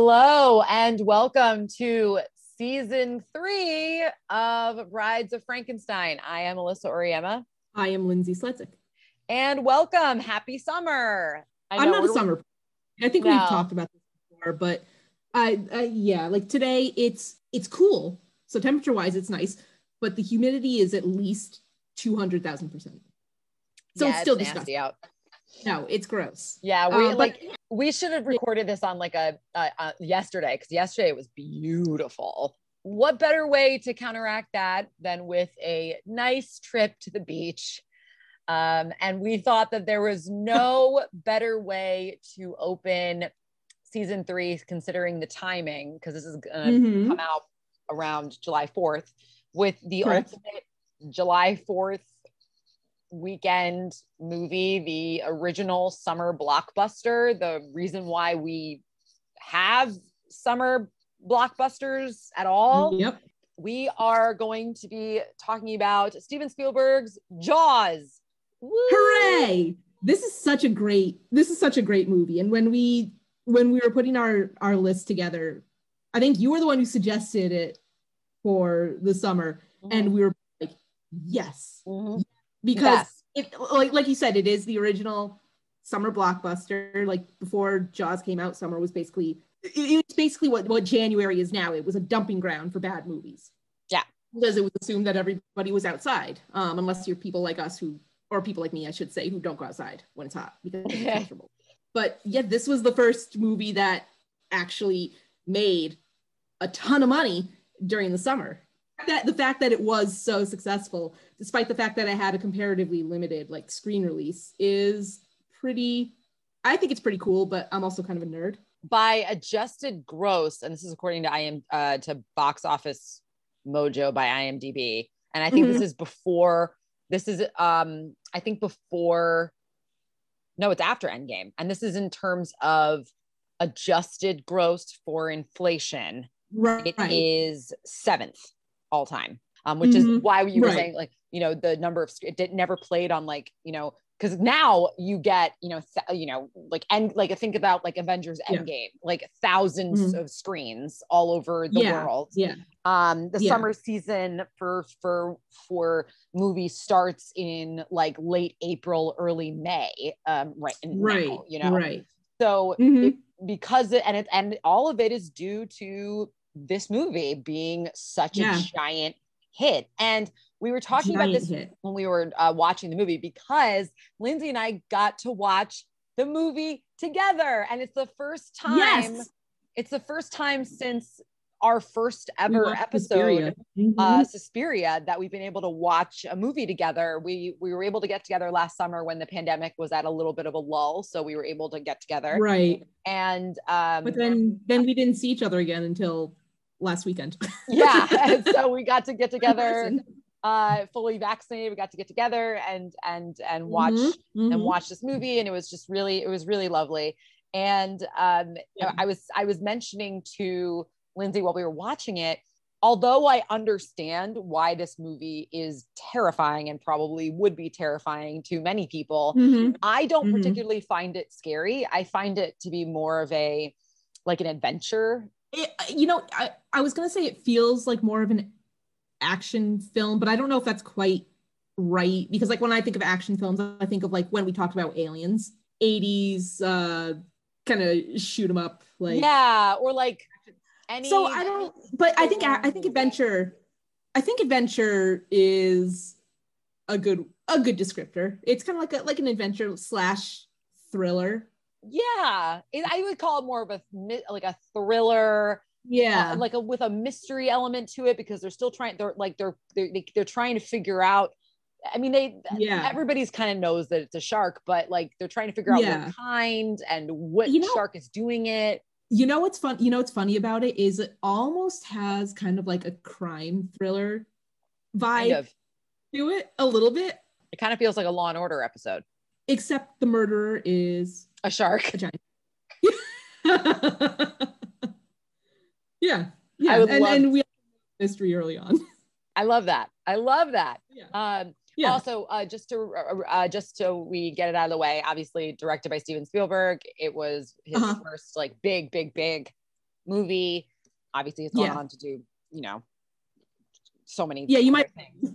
Hello and welcome to season three of Brides of Frankenstein. I am Alyssa Oriema. I am Lindsay Sletzik. And welcome. Happy summer. I am not a summer. I think no. we've talked about this before, but I, I yeah, like today it's it's cool. So temperature wise, it's nice, but the humidity is at least two hundred thousand percent. So yeah, it's still it's disgusting. Out. No, it's gross. Yeah, we uh, like we should have recorded this on like a yesterday because yesterday it was beautiful. What better way to counteract that than with a nice trip to the beach? Um, and we thought that there was no better way to open season three, considering the timing, because this is going to mm-hmm. come out around July 4th, with the Correct. ultimate July 4th weekend movie, the original summer blockbuster. The reason why we have summer blockbusters at all. Yep. We are going to be talking about Steven Spielberg's Jaws. Woo! Hooray! This is such a great this is such a great movie and when we when we were putting our our list together, I think you were the one who suggested it for the summer mm-hmm. and we were like yes. Mm-hmm because yes. it, like like you said, it is the original summer blockbuster. Like before Jaws came out, summer was basically it, was basically what what January is now. It was a dumping ground for bad movies. Yeah, because it was assumed that everybody was outside, um, unless you're people like us who or people like me, I should say, who don't go outside when it's hot because it's comfortable. But yeah, this was the first movie that actually made a ton of money during the summer that the fact that it was so successful, despite the fact that I had a comparatively limited like screen release, is pretty. I think it's pretty cool, but I'm also kind of a nerd. By adjusted gross, and this is according to IM uh, to Box Office Mojo by IMDb, and I think mm-hmm. this is before. This is um I think before. No, it's after Endgame, and this is in terms of adjusted gross for inflation. Right. It is seventh all time. Um, which mm-hmm. is why you were right. saying like, you know, the number of it did never played on like, you know, because now you get, you know, th- you know, like and like think about like Avengers Endgame, yeah. like 1000s mm-hmm. of screens all over the yeah. world. Yeah. Um, the yeah. summer season for for for movies starts in like late April, early May. Um, right. Right. Now, you know. Right. So mm-hmm. it, because it and it and all of it is due to this movie being such yeah. a giant hit. And we were talking giant about this hit. when we were uh, watching the movie because Lindsay and I got to watch the movie together. And it's the first time, yes. it's the first time since our first ever episode, Suspiria. Mm-hmm. Uh, Suspiria, that we've been able to watch a movie together. We we were able to get together last summer when the pandemic was at a little bit of a lull, so we were able to get together. Right. And um, but then then we didn't see each other again until last weekend. yeah. so we got to get together uh fully vaccinated we got to get together and and and watch mm-hmm, mm-hmm. and watch this movie and it was just really it was really lovely and um yeah. i was i was mentioning to lindsay while we were watching it although i understand why this movie is terrifying and probably would be terrifying to many people mm-hmm. i don't mm-hmm. particularly find it scary i find it to be more of a like an adventure it, you know, I, I was gonna say it feels like more of an action film, but I don't know if that's quite right because like when I think of action films, I think of like when we talked about aliens, 80s uh kind of shoot them up like yeah, or like any So I don't but I think I think adventure I think adventure is a good a good descriptor. It's kind of like a like an adventure slash thriller yeah it, i would call it more of a like a thriller yeah. uh, like a with a mystery element to it because they're still trying they're like they're they're, they're trying to figure out i mean they yeah. everybody's kind of knows that it's a shark but like they're trying to figure out yeah. what kind and what you know, shark is doing it. You know what's fun you know what's funny about it is it almost has kind of like a crime thriller vibe kind of. to it a little bit. It kind of feels like a law and order episode. Except the murderer is a shark. A giant. yeah. Yeah. And, love- and we mystery early on. I love that. I love that. Yeah. Um, yeah. Also, uh, just to uh, uh, just so we get it out of the way, obviously directed by Steven Spielberg. It was his uh-huh. first like big, big, big movie. Obviously, it's gone Yeah. on to do, you know, so many. Yeah, you might- things.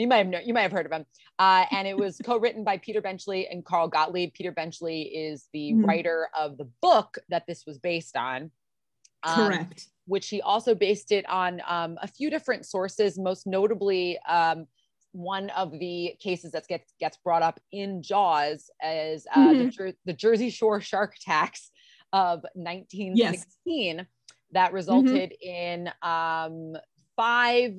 You might have known, you might have heard of him. Uh, and it was co-written by Peter Benchley and Carl Gottlieb. Peter Benchley is the Mhm. writer of the book that this was based on. Um, Correct. which he also based it on um, a few different sources, most notably um, one of the cases that gets gets brought up in Jaws as uh, the, Jer- the Jersey Shore shark attacks of 1916 that resulted in um, five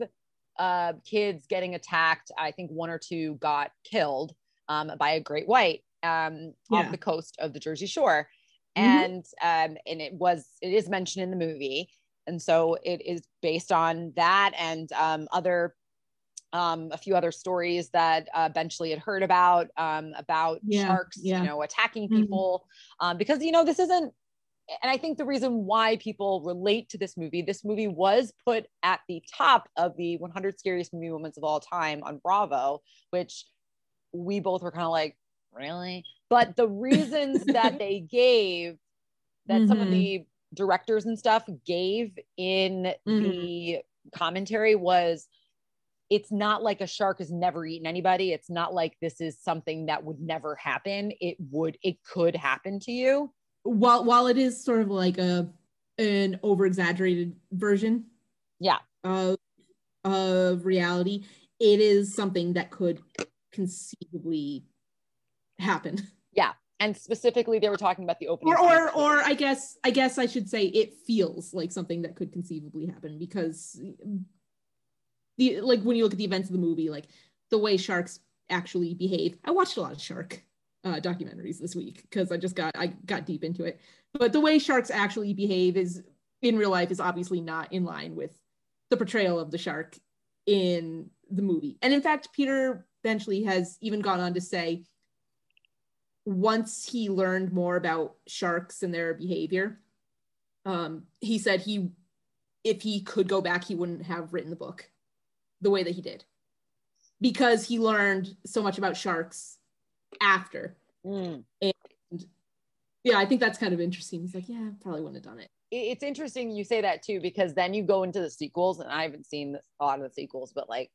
uh, kids getting attacked. I think one or two got killed um, by a great white um, off the coast of the Jersey Shore. Mhm. And um, and it was it is mentioned in the movie, and so it is based on that and um, other um, a few other stories that uh, Benchley had heard about um, about Yeah, sharks, yeah. you know, attacking Mhm. people um, because you know this isn't. And I think the reason why people relate to this movie, this movie was put at the top of the 100 scariest movie moments of all time on Bravo, which we both were kind of like, really? But the reasons that they gave, that some of Mhm. the directors and stuff gave in the commentary was it's not like a shark has never eaten anybody. It's not like this is something that would never happen. It would, it could happen to you. While while it is sort of like a an over exaggerated version Yeah. of of reality it is something that could conceivably happen Yeah. And specifically, they were talking about the opening. or or scene. or i guess i guess i should say it feels like something that could conceivably happen because the like when you look at the events of the movie like the way sharks actually behave i watched a lot of shark uh, documentaries this week because i just got i got deep into it. But the way sharks actually behave is in real life is obviously not in line with the portrayal of the shark in the movie. And in fact peter benchley has even gone on to say once he learned more about sharks and their behavior, um, he said he, if he could go back, he wouldn't have written the book the way that he did. Because he learned so much about sharks after. Mm. Yeah, I think that's kind of interesting. He's like, yeah, I probably wouldn't have done it. It- it's interesting you say that too because then you go into the sequels and i haven't seen a lot of the sequels but like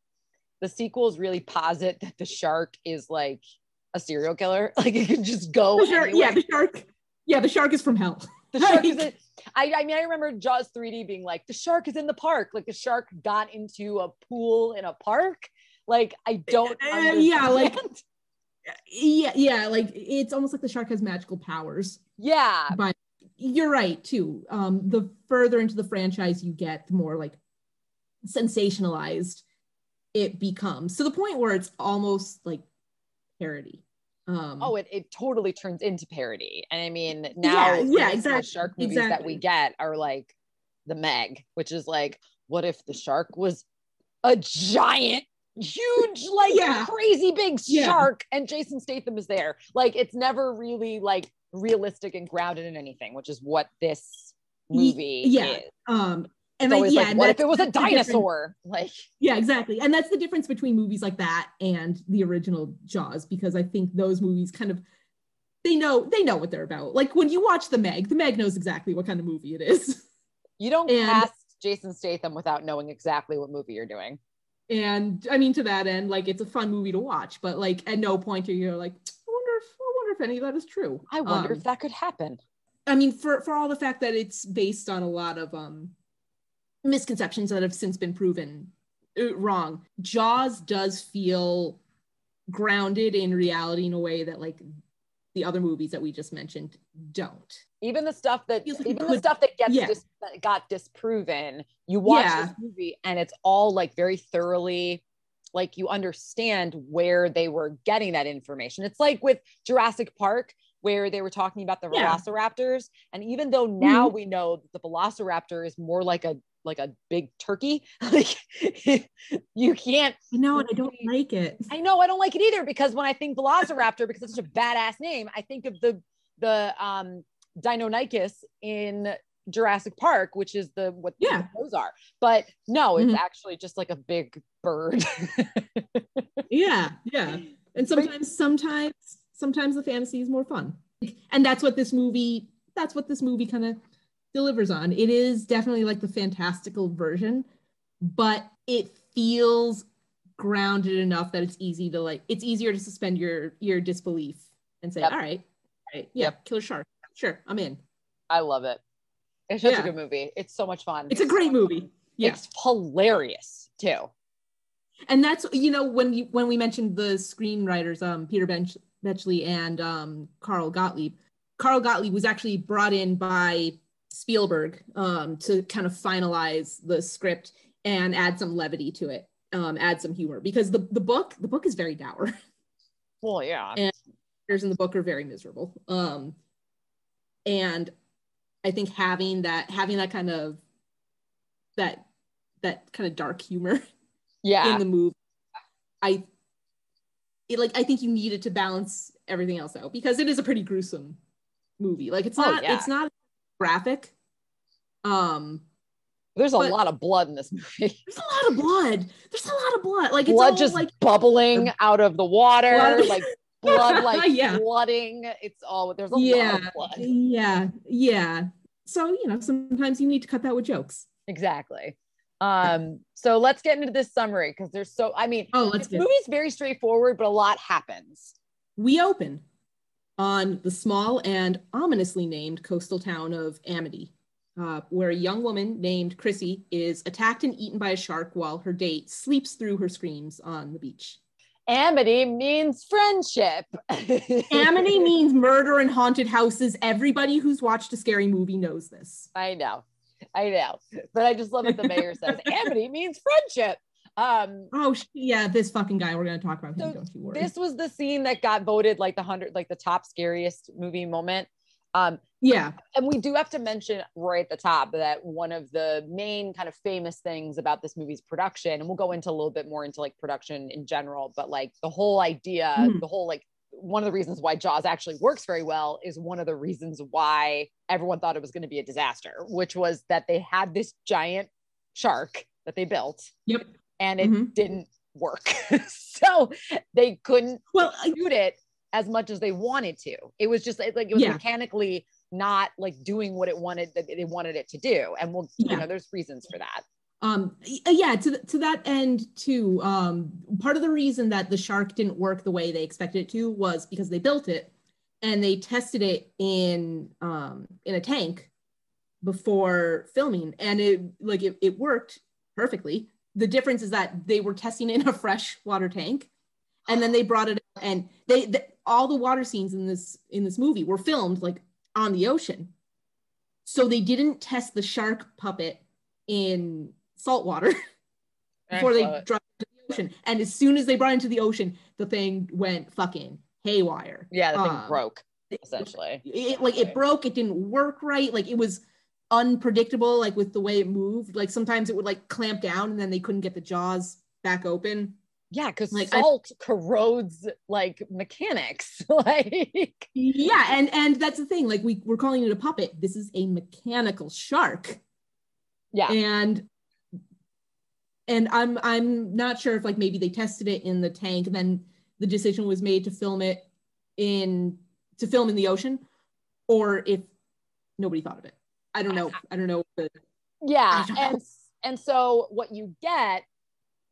the sequels really posit that the shark is like a serial killer like it can just go The shark, yeah, the shark. Yeah, the shark is from hell. the shark is in, I, I mean i remember jaws 3d being like the shark is in the park like the shark got into a pool in a park like i don't Uh, yeah, like-. Yeah, yeah, like it's almost like the shark has magical powers. yeah but you're right too um the further into the franchise you get the more like sensationalized it becomes to the point where it's almost like parody um Oh, it, it totally turns into parody. And I mean, now Yeah, yeah, exactly, shark movies that we get are like the Meg, which is like, what if the shark was a giant, huge, like Yeah. crazy big Yeah. shark and Jason Statham is there? Like, it's never really like realistic and grounded in anything, which is what this movie yeah, is. um and like, yeah like, what if it was a that's the difference- dinosaur? Like, yeah exactly and that's the difference between movies like that and the original jaws because i think those movies kind of they know they know what they're about like when you watch the meg the meg knows exactly what kind of movie it is you don't And- cast Jason Statham without knowing exactly what movie you're doing. And i mean to that end like it's a fun movie to watch but like at no point are you like i wonder if i wonder if any of that is true I wonder Um, if that could happen. i mean for for all the fact that it's based on a lot of um misconceptions that have since been proven uh, wrong jaws does feel grounded in reality in a way that like the other movies that we just mentioned don't even the stuff that like even the stuff that gets yeah. dis, that got disproven you watch Yeah. this movie and it's all like very thoroughly like you understand where they were getting that information it's like with jurassic park where they were talking about the Yeah. velociraptors and even though now we know that the velociraptor is more like a like a big turkey like you can't i know and i don't like it I know I don't like it either because when I think Velociraptor, because it's such a badass name, I think of the the um Deinonychus in Jurassic Park, which is the what Yeah. those are. But no, it's Mhm. actually just like a big bird. yeah yeah and sometimes sometimes sometimes the fantasy is more fun and that's what this movie that's what this movie kind of delivers on. It is definitely like the fantastical version, but it feels grounded enough that it's easy to like it's easier to suspend your your disbelief and say, Yep. all right, all right, yeah, Yep. killer shark. Sure, I'm in. I love it. It's such Yeah. a good movie. It's so much fun. It's a great movie. Yeah. It's hilarious too. and that's you know when you when we mentioned the screenwriters um peter Bench, betchley and um carl gottlieb carl gottlieb was actually brought in by spielberg um to kind of finalize the script and add some levity to it um add some humor because the the book the book is very dour Well, yeah. And- the characters in the book are very miserable um and i think having that having that kind of that that kind of dark humor yeah. in the movie. I it like I think you needed to balance everything else out because it is a pretty gruesome movie. Like it's Oh, not yeah. it's not graphic. Um There's a lot of blood in this movie. there's a lot of blood. There's a lot of blood. Like it's blood just like bubbling out of the water, Blood- like blood like Yeah. flooding. It's all there's a lot yeah, of blood. yeah, yeah. So you know, sometimes you need to cut that with jokes. Exactly. Um, so let's get into this summary because there's so I mean Oh, let's this movie's very straightforward, but a lot happens. we open on the small and ominously named coastal town of Amity, uh, where a young woman named Chrissy is attacked and eaten by a shark while her date sleeps through her screams on the beach. Amity means friendship. Amity means murder and haunted houses. Everybody who's watched a scary movie knows this. I know. I know. But I just love what the mayor says. Amity means friendship. Um, Oh yeah, this fucking guy. We're gonna talk about him. So don't you worry. this was the scene that got voted like the hundred, like the top scariest movie moment. Um, yeah, and we do have to mention right at the top that one of the main kind of famous things about this movie's production, and we'll go into a little bit more into like production in general, but like the whole idea, Mhm. the whole like one of the reasons why Jaws actually works very well is one of the reasons why everyone thought it was going to be a disaster, which was that they had this giant shark that they built Yep. and it Mhm. didn't work. so they couldn't Well, shoot it as much as they wanted to. It was just like it was Yeah. mechanically not like doing what it wanted that they wanted it to do. And we'll, Yeah. you know, there's reasons for that. um yeah to, th- to that end too um part of the reason that the shark didn't work the way they expected it to was because they built it and they tested it in um in a tank before filming and it like it, it worked perfectly the difference is that they were testing in a fresh water tank and then they brought it and they the, all the water scenes in this in this movie were filmed like on the ocean so they didn't test the shark puppet in salt water before they it. dropped it into the ocean. And as soon as they brought it into the ocean, the thing went fucking haywire. yeah, the thing um, broke It- essentially. It, like it broke, it didn't work right. Like it was unpredictable, like with the way it moved. Like sometimes it would like clamp down and then they couldn't get the jaws back open. Yeah, because Like, I- salt corrodes like mechanics. like Yeah, and and that's the thing. Like we we're calling it a puppet. This is a mechanical shark. yeah. and and i'm i'm not sure if like maybe they tested it in the tank and then the decision was made to film it in to film in the ocean or if nobody thought of it i don't know i don't know Yeah. Don't know. And and so what you get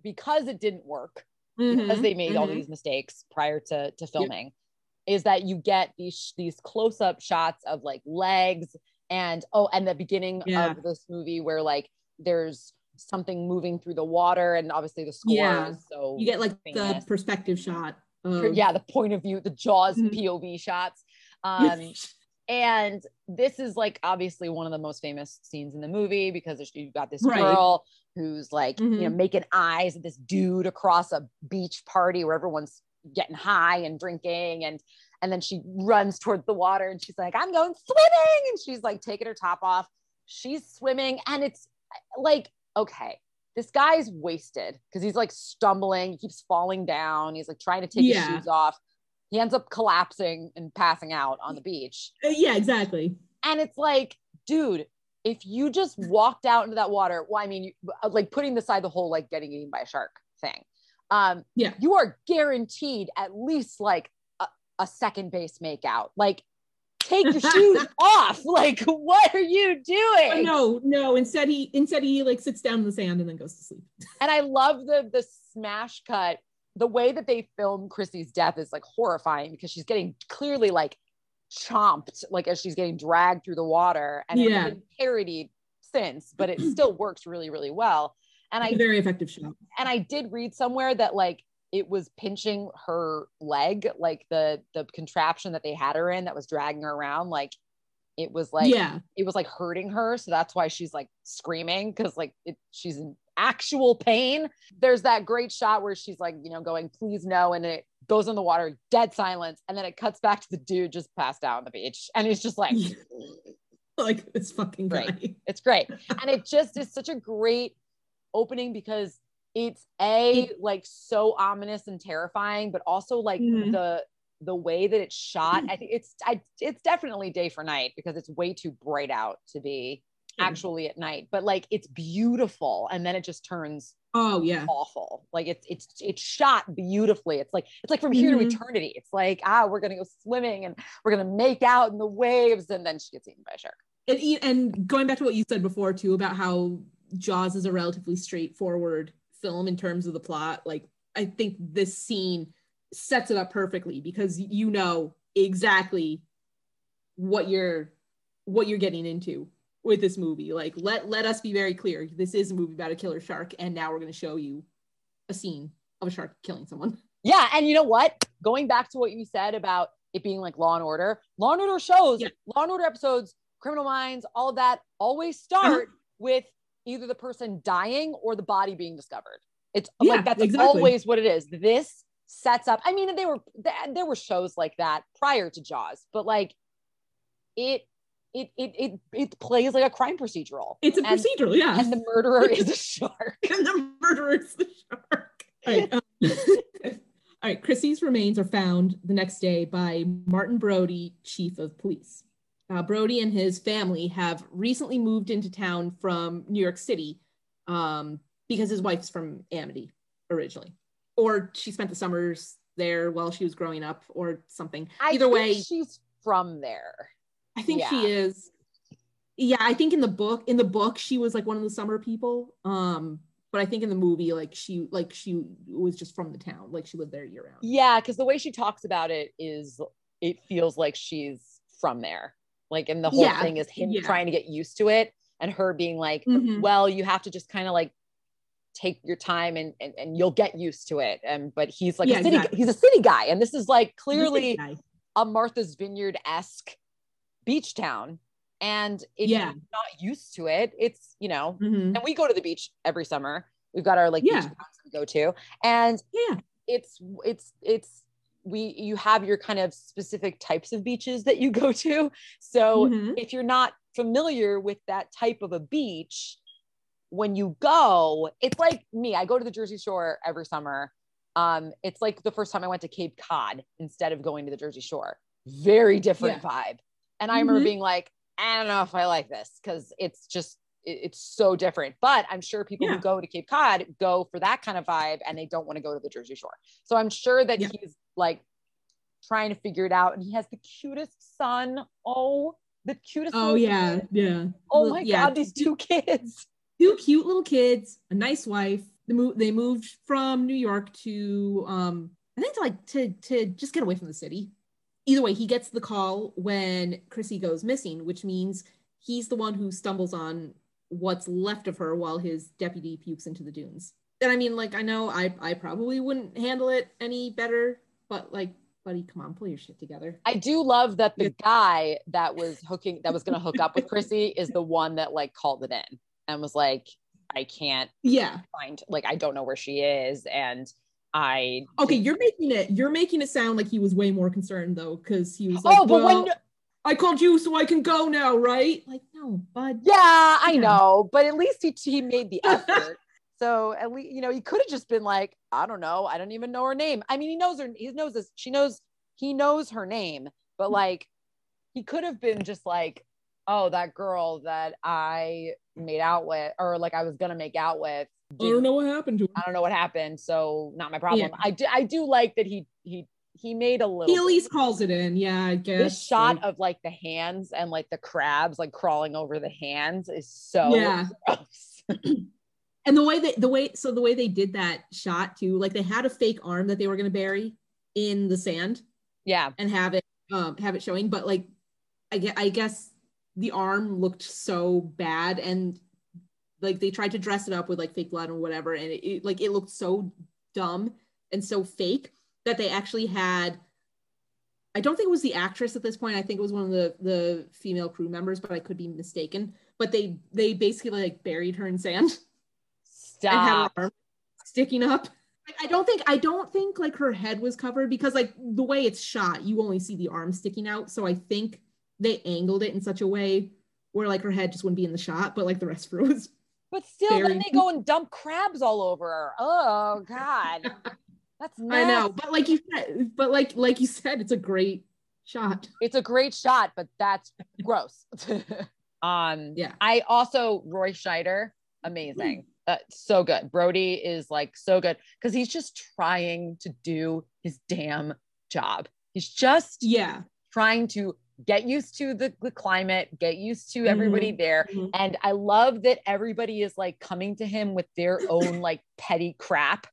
because it didn't work, because Mhm, they made all mhm. these mistakes prior to to filming is that you get these these close up shots of like legs and oh and the beginning Yeah. of this movie where like there's something moving through the water and obviously the score Yeah. so you get like the perspective shot of, yeah the point of view the jaws Mhm. pov shots um and this is like obviously one of the most famous scenes in the movie because you've got this Right. girl who's like you know Mhm. making eyes at this dude across a beach party where everyone's getting high and drinking and and then she runs towards the water and she's like i'm going swimming! And she's like taking her top off. She's swimming and it's like okay this guy's wasted because he's like stumbling he keeps falling down he's like trying to take Yeah. his shoes off. He ends up collapsing and passing out on the beach. Uh, yeah exactly. And it's like dude if you just walked out into that water well i mean uh, like putting aside the whole like getting eaten by a shark thing um Yeah. you are guaranteed at least like a, a second base make out like take your shoes off. Like, what are you doing? But no, no. Instead, he instead he like sits down in the sand and then goes to sleep. And I love the the smash cut. The way that they film Chrissy's death is like horrifying because she's getting clearly like chomped, like as she's getting dragged through the water, and Yeah. it's been parodied since, but it still works really, really well. And I a very effective shot. and I did read somewhere that like it was pinching her leg, like the the contraption that they had her in that was dragging her around, like it was like yeah, it was like hurting her, so that's why she's like screaming because like it, she's in actual pain. There's that great shot where she's like you know going please no, and it goes in the water, dead silence, and then it cuts back to the dude just passed out on the beach, and he's just like. like this fucking guy. It's great. And it just is such a great opening because it's a like so ominous and terrifying, but also like Mhm. the the way that it's shot. I think it's I it's definitely day for night because it's way too bright out to be actually at night. But like it's beautiful and then it just turns Oh yeah, awful. Like it's it's it's shot beautifully. It's like it's like from here Mhm. to eternity. It's like ah, we're gonna go swimming and we're gonna make out in the waves, and then she gets eaten by a shark. and, and going back to what you said before too about how Jaws is a relatively straightforward film in terms of the plot. Like I think this scene sets it up perfectly because you know exactly what you're what you're getting into with this movie. Like let let us be very clear. This is a movie about a killer shark, and now we're going to show you a scene of a shark killing someone. Yeah, and you know what? Going back to what you said about it being like Law and Order, Law and Order shows, Yeah. Law and Order episodes, Criminal Minds, all that always Uh-huh. start with either the person dying or the body being discovered. It's Yeah, like that's exactly. always what it is. This sets up. I mean, they were there were shows like that prior to Jaws, but like it it it it, it plays like a crime procedural. It's a And- procedural, yeah. and the murderer is a shark. and the murderer is the shark. All right. um, all right. Chrissy's remains are found the next day by Martin Brody, chief of police. Uh, Brody and his family have recently moved into town from New York City um, because his wife's from Amity originally, or she spent the summers there while she was growing up, or something. Either way, she's from there. I think Yeah. she is. Yeah, I think in the book, in the book, she was like one of the summer people. Um, but I think in the movie, like she, like she was just from the town, like she lived there year round. Yeah, because the way she talks about it is, it feels like she's from there. Like, and the whole Yeah, thing is him yeah. trying to get used to it, and her being like, Mhm. "Well, you have to just kind of like take your time, and, and and you'll get used to it." And but he's like Yeah, a city, exactly. he's a city guy, and this is like clearly a Martha's Vineyard esque beach town, and if Yeah. you're not used to it, it's you know, Mhm. and we go to the beach every summer. We've got our like Yeah. beach towns we go to, and Yeah, it's it's it's we you have your kind of specific types of beaches that you go to so Mhm. if you're not familiar with that type of a beach when you go it's like me i go to the jersey shore every summer um it's like the first time i went to cape cod instead of going to the jersey shore very different vibe and i remember Mhm. being like i don't know if i like this because it's just it- it's so different but i'm sure people Yeah. who go to cape cod go for that kind of vibe and they don't want to go to the jersey shore so i'm sure that Yeah. he's like trying to figure it out and he has the cutest son oh the cutest Oh yeah, kid. yeah. oh my yeah, god these two kids two cute little kids, a nice wife. They moved. They moved from New York to, um, I think to like to to just get away from the city. Either way, he gets the call when Chrissy goes missing, which means he's the one who stumbles on what's left of her while his deputy pukes into the dunes. And I mean, like, I know I I probably wouldn't handle it any better, but like, buddy, come on, pull your shit together. I do love that the guy that was hooking that was going to hook up with Chrissy is the one that like called it in and was like, I can't Yeah. find like I don't know where she is and I Okay, you're making it you're making it sound like he was way more concerned though, because he was oh, like, oh, but well, when I called you so I can go now, right? Like, no, bud. yeah, I Yeah. know, but at least he he made the effort. so at least you know he could have just been like, I don't know, I don't even know her name. I mean, he knows her. He knows this. She knows he knows her name, but mm-hmm. like he could have been just like, oh, that girl that I made out with, or like I was gonna make out with. I don't know what happened to him. I don't know what happened, so not my problem. Yeah. I do I do like that he he he made a little He at least calls it in. Yeah, I guess. this shot of like the hands and like the crabs like crawling over the hands is so Yeah. gross. and the way that the way so the way they did that shot too, like they had a fake arm that they were gonna bury in the sand yeah. and have it um have it showing, but like I get I guess the arm looked so bad and like they tried to dress it up with like fake blood or whatever, and it, it like it looked so dumb and so fake that they actually had I don't think it was the actress at this point. I think it was one of the the female crew members, but I could be mistaken. But they they basically like buried her in sand and had Stop. her sticking up. I- I don't think I don't think like her head was covered because like the way it's shot, you only see the arm sticking out. So I think they angled it in such a way where like her head just wouldn't be in the shot, but like the rest of her was. But still, then they go and dump crabs all over her. Oh God. That's I know, but like you said, but like like you said, it's a great shot. It's a great shot, but that's gross. um Yeah. I also Roy Scheider, amazing. Uh, so good. Brody is like so good because he's just trying to do his damn job. He's just Yeah. trying to get used to the, the climate, get used to everybody there. Mhm. And I love that everybody is like coming to him with their own like petty crap,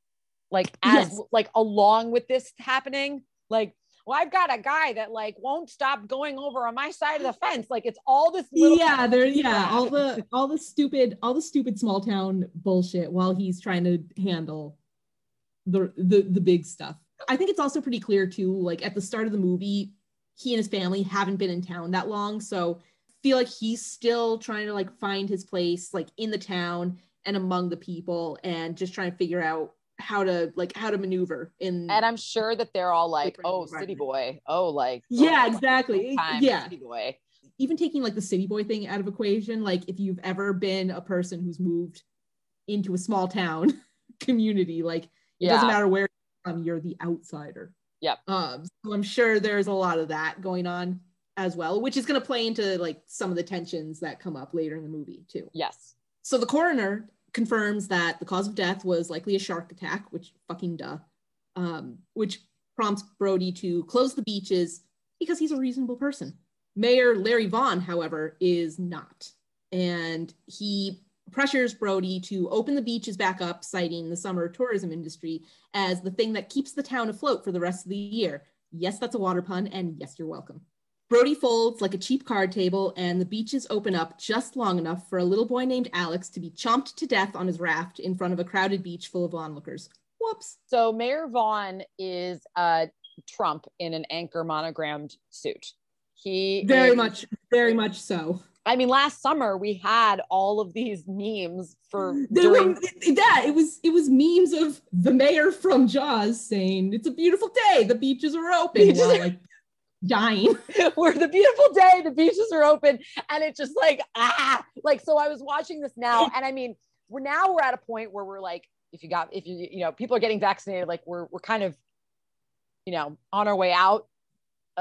like as Yes. like along with this happening. Like, well, I've got a guy that like won't stop going over on my side of the fence. Like it's all this little yeah there yeah all the all the stupid all the stupid small town bullshit while he's trying to handle the the the big stuff i think it's also pretty clear too like at the start of the movie he and his family haven't been in town that long so feel like he's still trying to like find his place like in the town and among the people and just trying to figure out how to like how to maneuver in and I'm sure that they're all like, oh, city boy. Oh, like oh, Yeah, oh, exactly. Yeah. city boy. even taking like the city boy thing out of equation, like if you've ever been a person who's moved into a small town community, like it doesn't matter where you're from, you're the outsider. Yep. Um, so I'm sure there's a lot of that going on as well, which is going to play into like some of the tensions that come up later in the movie too. Yes. So the coroner confirms that the cause of death was likely a shark attack, which fucking duh, um, which prompts Brody to close the beaches because he's a reasonable person. Mayor Larry Vaughn, however, is not. And he pressures Brody to open the beaches back up, citing the summer tourism industry as the thing that keeps the town afloat for the rest of the year. Yes, that's a water pun, and yes, you're welcome. Brody folds like a cheap card table, and the beaches open up just long enough for a little boy named Alex to be chomped to death on his raft in front of a crowded beach full of onlookers. Whoops. So Mayor Vaughn is uh Trump in an anchor monogrammed suit. He Very is- much, very much so. I mean, last summer we had all of these memes for There during were, that it was it was memes of the mayor from Jaws saying it's a beautiful day, the beaches are open, Beaches while like dying. where the beautiful day, the beaches are open, and it's just like ah, like so. I was watching this now, and I mean, we're now we're at a point where we're like, if you got, if you you know, people are getting vaccinated, like we're we're kind of, you know, on our way out.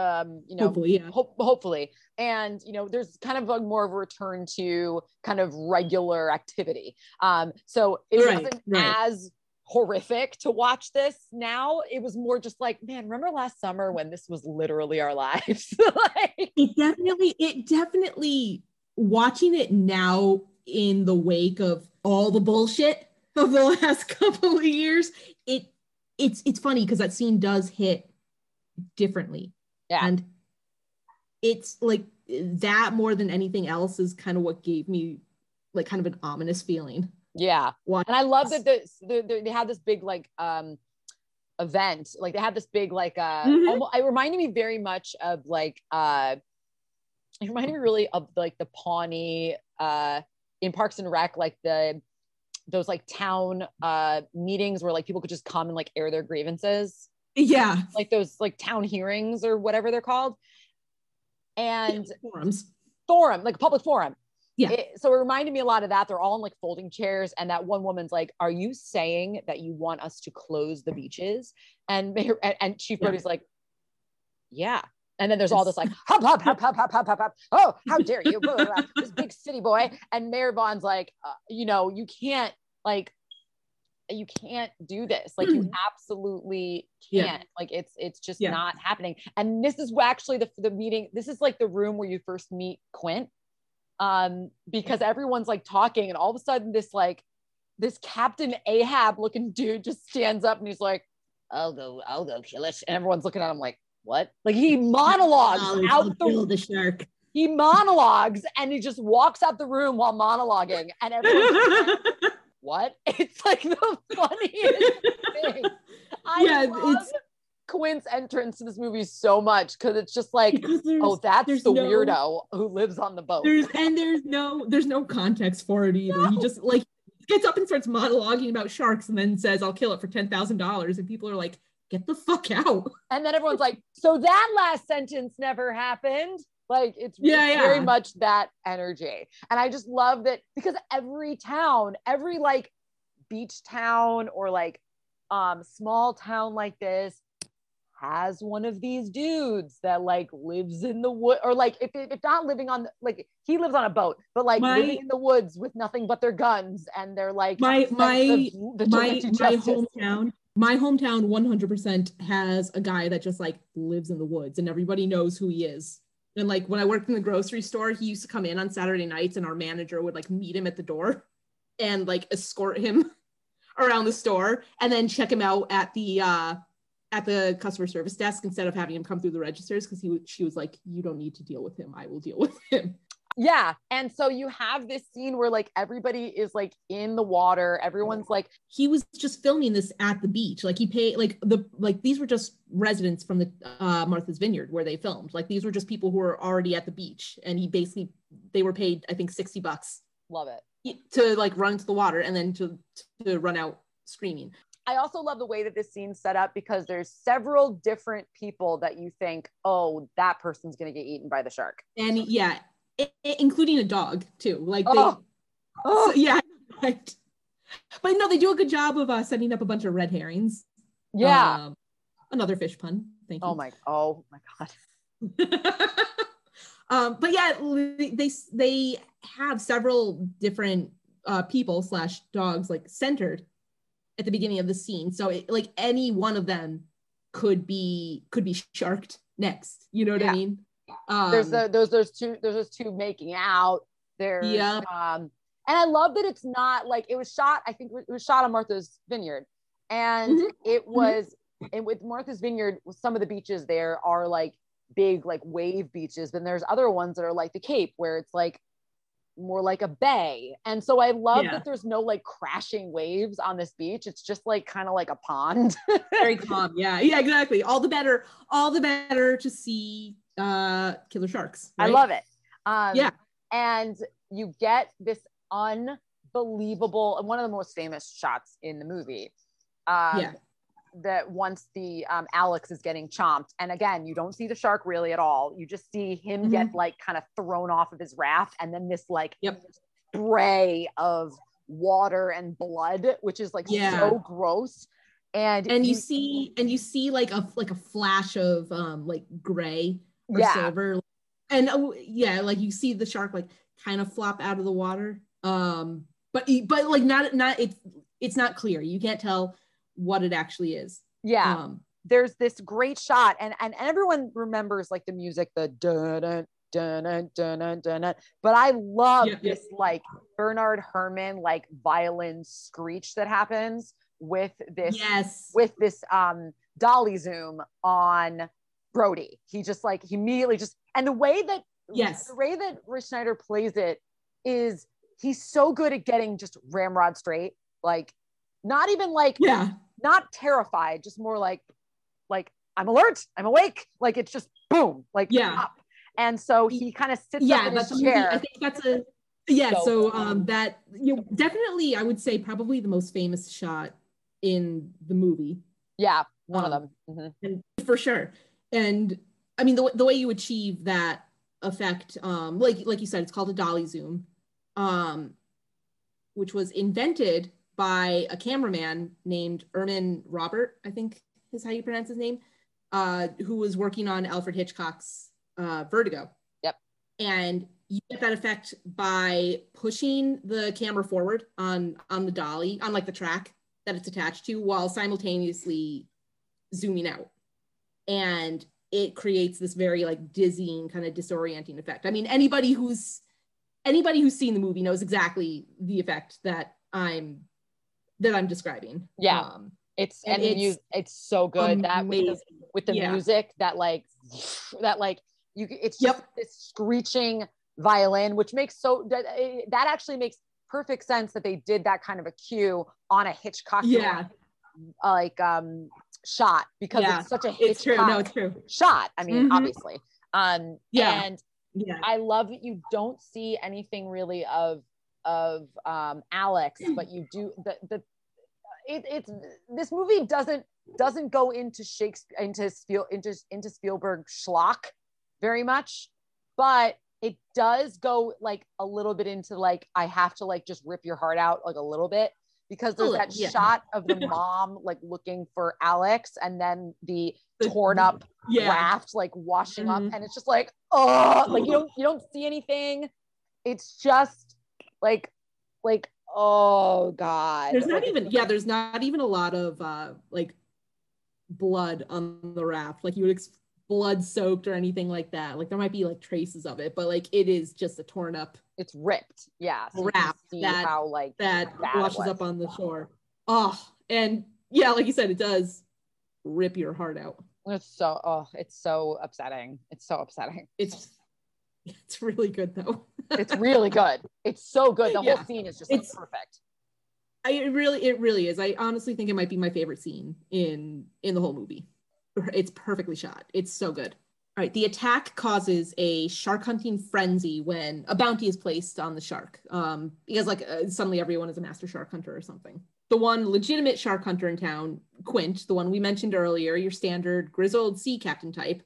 Um, you know, Hopefully, yeah. hope, hopefully. And you know there's kind of a more of a return to kind of regular activity. Um so it Right, wasn't right. as horrific to watch this. Now it was more just like man remember last summer when this was literally our lives? Like it definitely it definitely watching it now in the wake of all the bullshit of the last couple of years it it's it's funny because that scene does hit differently Yeah. and it's like that more than anything else is kind of what gave me like kind of an ominous feeling. Yeah. And i love that the, the, they had this big like um event. Like they had this big like uh Mhm. almo- it reminded me very much of like uh it reminded me really of like the Pawnee uh in Parks and Rec, like the those like town uh meetings where like people could just come and like air their grievances, yeah. Like those like town hearings or whatever they're called. And yeah, forums. Forum, like public forum. Yeah. It, so it reminded me a lot of that. They're all in like folding chairs. And that one woman's like, Are you saying that you want us to close the beaches? And Mayor, and, and Chief yeah. Brody's like, Yeah. And then there's all this like hop, hop, hop, hop, hop, hop, hop, hop. Oh, how dare you? this big city boy. And Mayor Vaughn's like, uh, you know, you can't like you can't do this. Like, you absolutely can't. Like it's it's just Yeah. not happening. And this is actually the the meeting. This is like the room where you first meet Quint, um, because everyone's like talking, and all of a sudden this like this Captain Ahab looking dude just stands up and he's like, "I'll go, I'll go kill it," and everyone's looking at him like, "What?" Like he monologues I'll- out the the shark. he monologues and he just walks out the room while monologuing, and everyone's like, what? It's like the funniest thing. I Yeah, love it's- Quint's entrance to this movie so much because it's just like, oh, that's the no- weirdo who lives on the boat. there's and there's no there's no context for it either. He just like gets up and starts monologuing about sharks and then says, "I'll kill it for ten thousand dollars," and people are like, "Get the fuck out!" And then everyone's like, so that last sentence never happened. Like it's, Yeah, it's very yeah. much that energy. And I just love that because every town, every like beach town or like um small town like this has one of these dudes that like lives in the wood or like if, if not living on like he lives on a boat but like My- living in the woods with nothing but their guns and they're like My my of my my hometown my hometown 100% has a guy that just like lives in the woods and everybody knows who he is and like when i worked in the grocery store he used to come in on saturday nights and our manager would like meet him at the door and like escort him around the store and then check him out at the uh at the customer service desk instead of having him come through the registers because he she was like you don't need to deal with him. I will deal with him Yeah. And so you have this scene where like everybody is like in the water. Everyone's like, he was just filming this at the beach like he paid like the like these were just residents from the uh martha's vineyard where they filmed like these were just people who were already at the beach and he basically they were paid i think 60 bucks love it. to like run into the water and then to to run out screaming I also love the way that this scene's set up because there's several different people that you think, oh, that person's going to get eaten by the shark. and yeah i- i- including a dog too like they Oh. so, yeah right but no they do a good job of uh, setting up a bunch of red herrings Yeah. Um, another fish pun thank you oh my, oh my God. um, but yeah, they they they have several different uh, people slash dogs like centered at the beginning of the scene. So it, like any one of them could be could be sharked next. You know what Yeah. I mean? Um, there's the, there's those two, there's those two making out. There's, Yeah. um, and I love that it's not like it was shot, I think it was shot on Martha's Vineyard. And Mhm. it was, and with Martha's Vineyard, some of the beaches there are like big, like wave beaches. Then there's other ones that are like the Cape, where it's like more like a bay. And so I love Yeah. that there's no like crashing waves on this beach. It's just like kind of like a pond. very calm. Yeah, yeah, exactly. All the better, all the better to see uh killer sharks. I love it. Um, Yeah. And you get this unbelievable, and one of the most famous shots in the movie. Um, Yeah. That once the um, Alex is getting chomped, and again, you don't see the shark really at all. You just see him get like kind of thrown off of his raft, and then this like Yep. spray of water and blood, which is like Yeah. so gross. And And you see, and you see like a like a flash of um like gray or yeah, silver. And oh yeah like you see the shark like kind of flop out of the water. Um but but like not not it's it's not clear. You can't tell what it actually is. Yeah. um there's this great shot and and everyone remembers like the music the dun dun dun dun dun dun but i love Yeah, yeah. this like bernard herrmann like violin screech that happens with this yes. with this um dolly zoom on brody he just like he immediately just and the way that Yes. the way that rich scheider plays it is he's so good at getting just ramrod straight like not even like yeah not terrified, just more like, like I'm alert, I'm awake. Like it's just boom, like Yeah. up. And so he kind of sits yeah up in that's his chair. i think that's a yeah So so um that you know, definitely i would say probably the most famous shot in the movie yeah, one of Um, them. Mhm. for sure and i mean the, the way you achieve that effect um like like you said it's called a dolly zoom um which was invented by a cameraman named irmin robert i think is how you pronounce his name uh who was working on alfred hitchcock's uh vertigo Yep. and you get that effect by pushing the camera forward on on the dolly on like the track that it's attached to while simultaneously zooming out. And it creates this very like dizzying kind of disorienting effect. I mean, anybody who's anybody who's seen the movie knows exactly the effect that I'm that I'm describing. Yeah. Um, it's and, and it's, it's so good amazing. that with the, with the yeah. music that like that like you it's just yep. this screeching violin which makes so that eh, that actually makes perfect sense that they did that kind of a cue on a Hitchcock yeah like um shot because yeah. it's such a it's true. No it's true. shot I mean mm-hmm. obviously. Um yeah. and yeah. I love that you don't see anything really of of um Alex but you do the the it, it's this movie doesn't doesn't go into Shakespeare into Spiel into into Spielberg schlock very much, but it does go like a little bit into like I have to like just rip your heart out like a little bit because there's that yeah. shot of the mom like looking for Alex and then the torn up yeah. raft like washing mm-hmm. up and it's just like oh like you don't you don't see anything it's just like like oh god there's not even yeah there's not even a lot of uh like blood on the raft like you would ex- blood soaked or anything like that like there might be like traces of it but like it is just a torn up it's ripped yeah so raft that how like that washes up on the shore oh and yeah like you said it does rip your heart out it's so oh it's so upsetting it's so upsetting it's it's really good though. it's really good. It's so good. The yeah. whole scene is just like, perfect. I it really it really is. I honestly think it might be my favorite scene in in the whole movie. It's perfectly shot. It's so good. All right, the attack causes a shark hunting frenzy when a bounty is placed on the shark. Um, because like uh, suddenly everyone is a master shark hunter or something. The one legitimate shark hunter in town, Quint, the one we mentioned earlier, your standard grizzled sea captain type,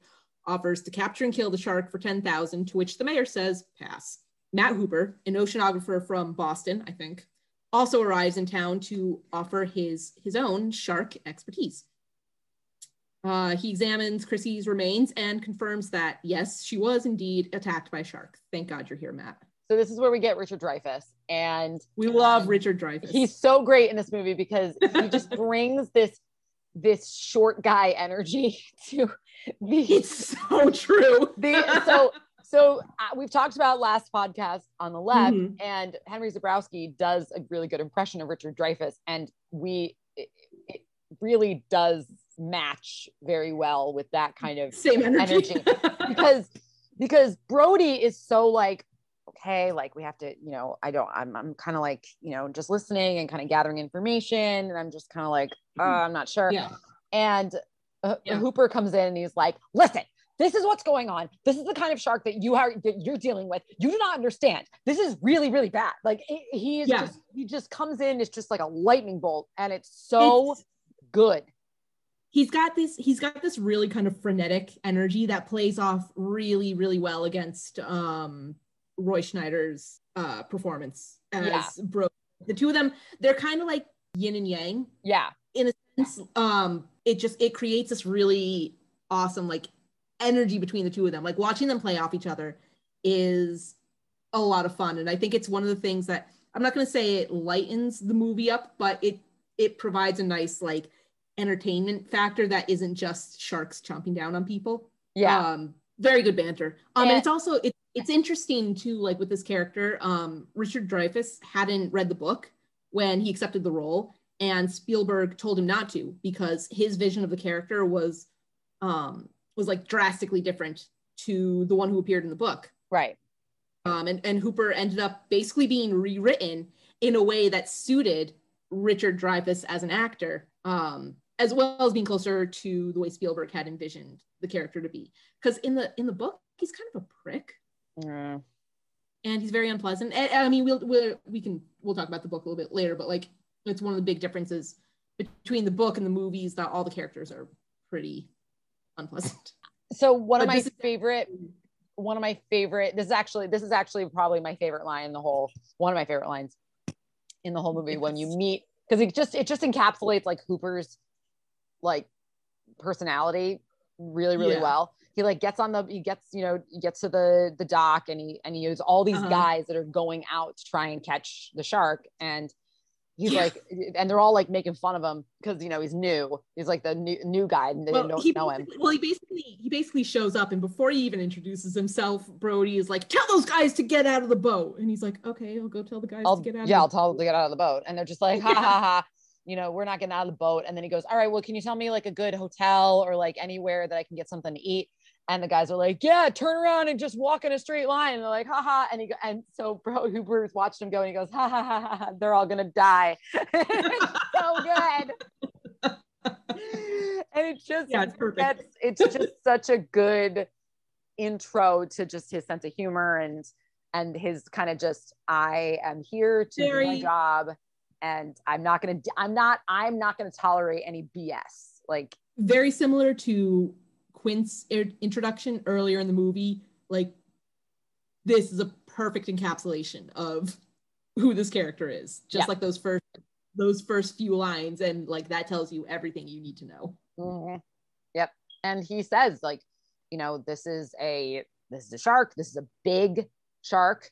offers to capture and kill the shark for 10,000, to which the mayor says, pass. Matt Hooper, an oceanographer from Boston, I think, also arrives in town to offer his, his own shark expertise. Uh, he examines Chrissy's remains and confirms that, yes, she was indeed attacked by a shark. Thank God you're here, Matt. So this is where we get Richard Dreyfuss. And we love um, Richard Dreyfuss. He's so great in this movie because he just brings this this short guy energy to the it's so true the so so uh, we've talked about last podcast on the left mm-hmm. and henry zebrowski does a really good impression of richard dreyfuss and we it, it really does match very well with that kind of same energy, energy. because because brody is so like okay like we have to you know i don't i'm, I'm kind of like you know just listening and kind of gathering information and i'm just kind of like uh, i'm not sure yeah. and uh, yeah. hooper comes in and he's like listen this is what's going on. This is the kind of shark that you are that you're dealing with. You do not understand. This is really, really bad. Like it, he is yeah. just he just comes in. It's just like a lightning bolt, and it's so it's, good. He's got this. He's got this really kind of frenetic energy that plays off really, really well against um Roy Scheider's uh, performance as yeah. Bro. The two of them, they're kind of like yin and yang. Yeah. In a sense, um, it just it creates this really awesome like energy between the two of them. Like watching them play off each other is a lot of fun, and I think it's one of the things that I'm not going to say it lightens the movie up, but it it provides a nice like entertainment factor that isn't just sharks chomping down on people. Yeah. Um, very good banter. Um, and, and it's also it, it's interesting too, like with this character, um, Richard Dreyfuss hadn't read the book when he accepted the role, and Spielberg told him not to because his vision of the character was um, was like drastically different to the one who appeared in the book. Right. Um, and, and Hooper ended up basically being rewritten in a way that suited Richard Dreyfuss as an actor, um, as well as being closer to the way Spielberg had envisioned the character to be. Because in the in the book, he's kind of a prick. Yeah. And he's very unpleasant. And, I mean, we'll, we'll we can we'll talk about the book a little bit later, but like it's one of the big differences between the book and the movies that all the characters are pretty unpleasant. So one but of my favorite one of my favorite this is actually this is actually probably my favorite line in the whole one of my favorite lines in the whole movie yes. when you meet because it just it just encapsulates like Hooper's like personality really really yeah. well he like gets on the he gets you know he gets to the the dock and he and he uses all these uh-huh. guys that are going out to try and catch the shark and he's Yeah. like, and they're all like making fun of him because you know he's new. He's like the new new guy, and they well, don't he know him. well, he basically he basically shows up, and before he even introduces himself, Brody is like, "Tell those guys to get out of the boat," and he's like, "Okay, I'll go tell the guys I'll, to get out." yeah, I'll tell them to get out of the boat. And they're just like, ha ha ha. You know, we're not getting out of the boat. And then he goes, All right, well, can you tell me like a good hotel or like anywhere that I can get something to eat? And the guys are like, Yeah, turn around and just walk in a straight line. And they're like, ha ha. And he go, and so bro Hooper's watched him go and he goes, ha ha ha ha, ha. they're all gonna die. so good. and it just Yeah, it's perfect. it's just such a good intro to just his sense of humor and and his kind of just I am here to do my job and I'm not gonna I'm not I'm not gonna tolerate any BS. Like very similar to Quint's introduction earlier in the movie. Like, this is a perfect encapsulation of who this character is. Just Yeah. like those first those first few lines, and like that tells you everything you need to know. mhm. yep. And he says, like, you know, this is a this is a shark, this is a big shark.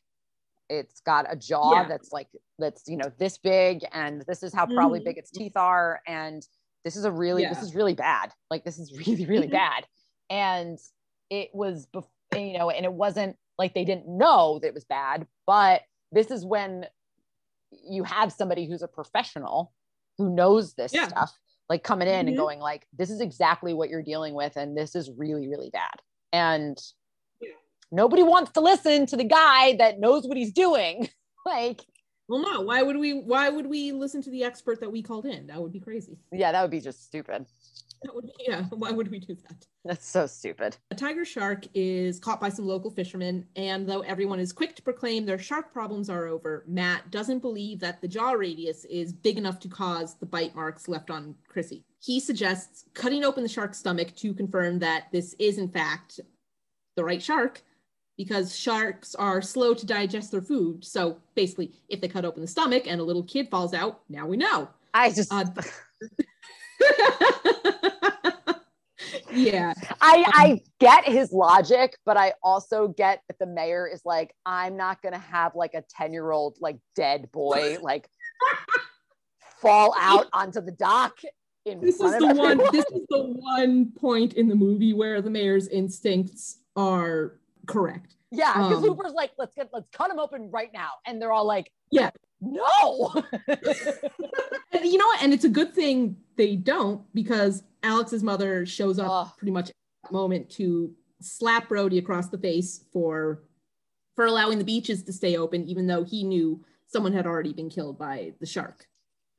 It's got a jaw Yeah. that's like that's you know this big, and this is how probably Mhm. big its teeth are, and this is a really this is really bad. Like this is really really Mhm. bad, and it was bef- you know, and it wasn't like they didn't know that it was bad, but this is when you have somebody who's a professional who knows this Yeah. stuff like coming in and Mhm. going like this is exactly what you're dealing with and this is really really bad and Yeah. Nobody wants to listen to the guy that knows what he's doing like Well, no. Why would we? Why would we listen to the expert that we called in? That would be crazy. yeah that would be just stupid That would be, yeah. Why would we do that? that's so stupid A tiger shark is caught by some local fishermen, and though everyone is quick to proclaim their shark problems are over, Matt doesn't believe that the jaw radius is big enough to cause the bite marks left on Chrissy. He suggests cutting open the shark's stomach to confirm that this is, in fact, the right shark, because sharks are slow to digest their food. So basically, if they cut open the stomach and a little kid falls out, now we know. i just Uh, yeah. I I get his logic, but I also get that the mayor is like, I'm not gonna have like a 10 year old like dead boy like fall out onto the dock in this is the of one this is the one point in the movie where the mayor's instincts are correct Yeah, because Um, Hooper's like, let's get let's cut him open right now, and they're all like, Yeah. no. and you know what and it's a good thing they don't because alex's mother shows up pretty much at that moment to slap brody across the face for for allowing the beaches to stay open even though he knew someone had already been killed by the shark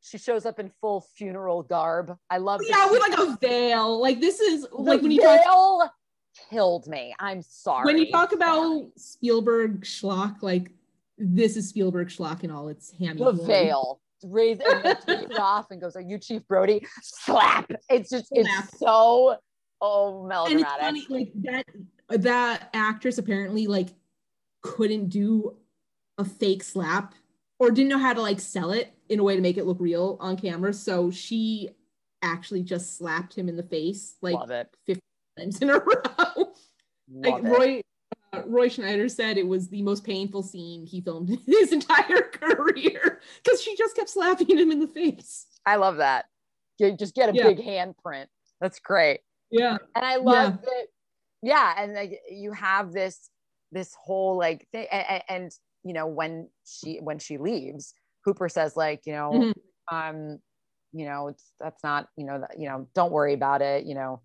she shows up in full funeral garb. I love. that yeah with like a veil like this is the like when you talk veil killed me. I'm sorry. when you talk about Spielberg schlock, like this is Spielberg schlock in all its hammy the glory. veil raise it off and goes, "Are you Chief Brody?" Slap. It's just Slap. it's so oh And it's melodramatic. funny, like that that actress apparently like couldn't do a fake slap or didn't know how to like sell it in a way to make it look real on camera. So she actually just slapped him in the face like Love it. Times in a row. like it. Roy uh, Roy Scheider said it was the most painful scene he filmed in his entire career because she just kept slapping him in the face. I love that. You just get a Yeah. big handprint. That's great. Yeah, and I love that. Yeah, and like you have this this whole like thing, and, and you know when she when she leaves, Hooper says like you know Mhm. um you know it's that's not you know that, you know don't worry about it you know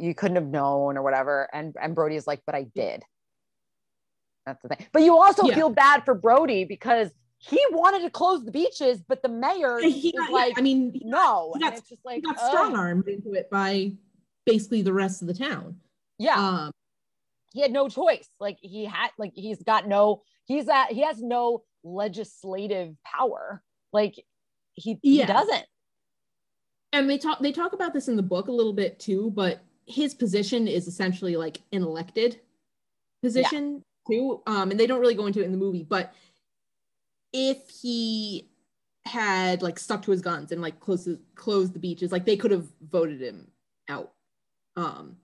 you couldn't have known or whatever and and Brody is like but I did. That's the thing. But you also Yeah. feel bad for Brody because he wanted to close the beaches, but the mayor he is got, yeah, like I mean, no, he got- and it's just like he got ugh. strong armed into it by basically the rest of the town. Yeah, Um, he had no choice. Like he had, like he's got no, he's at, he has no legislative power. Like he, he Yeah. doesn't. and they talk they talk about this in the book a little bit too, but his position is essentially like an elected position too. Um, and they don't really go into it in the movie, but if he had like stuck to his guns and like closed closed the beaches, like they could have voted him out. Um,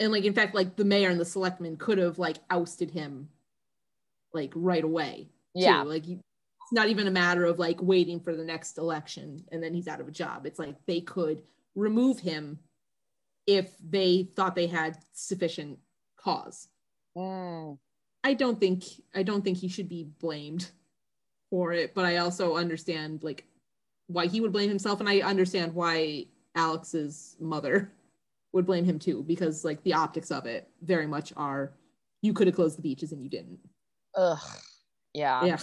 and like in fact, like the mayor and the selectmen could have like ousted him like right away. too. Yeah. like it's not even a matter of like waiting for the next election and then he's out of a job. It's like they could remove him if they thought they had sufficient cause. Mm. I don't think I don't think he should be blamed for it, but I also understand like why he would blame himself and I understand why Alex's mother would blame him too because like the optics of it very much are you could have closed the beaches and you didn't. Ugh. Yeah. Yeah.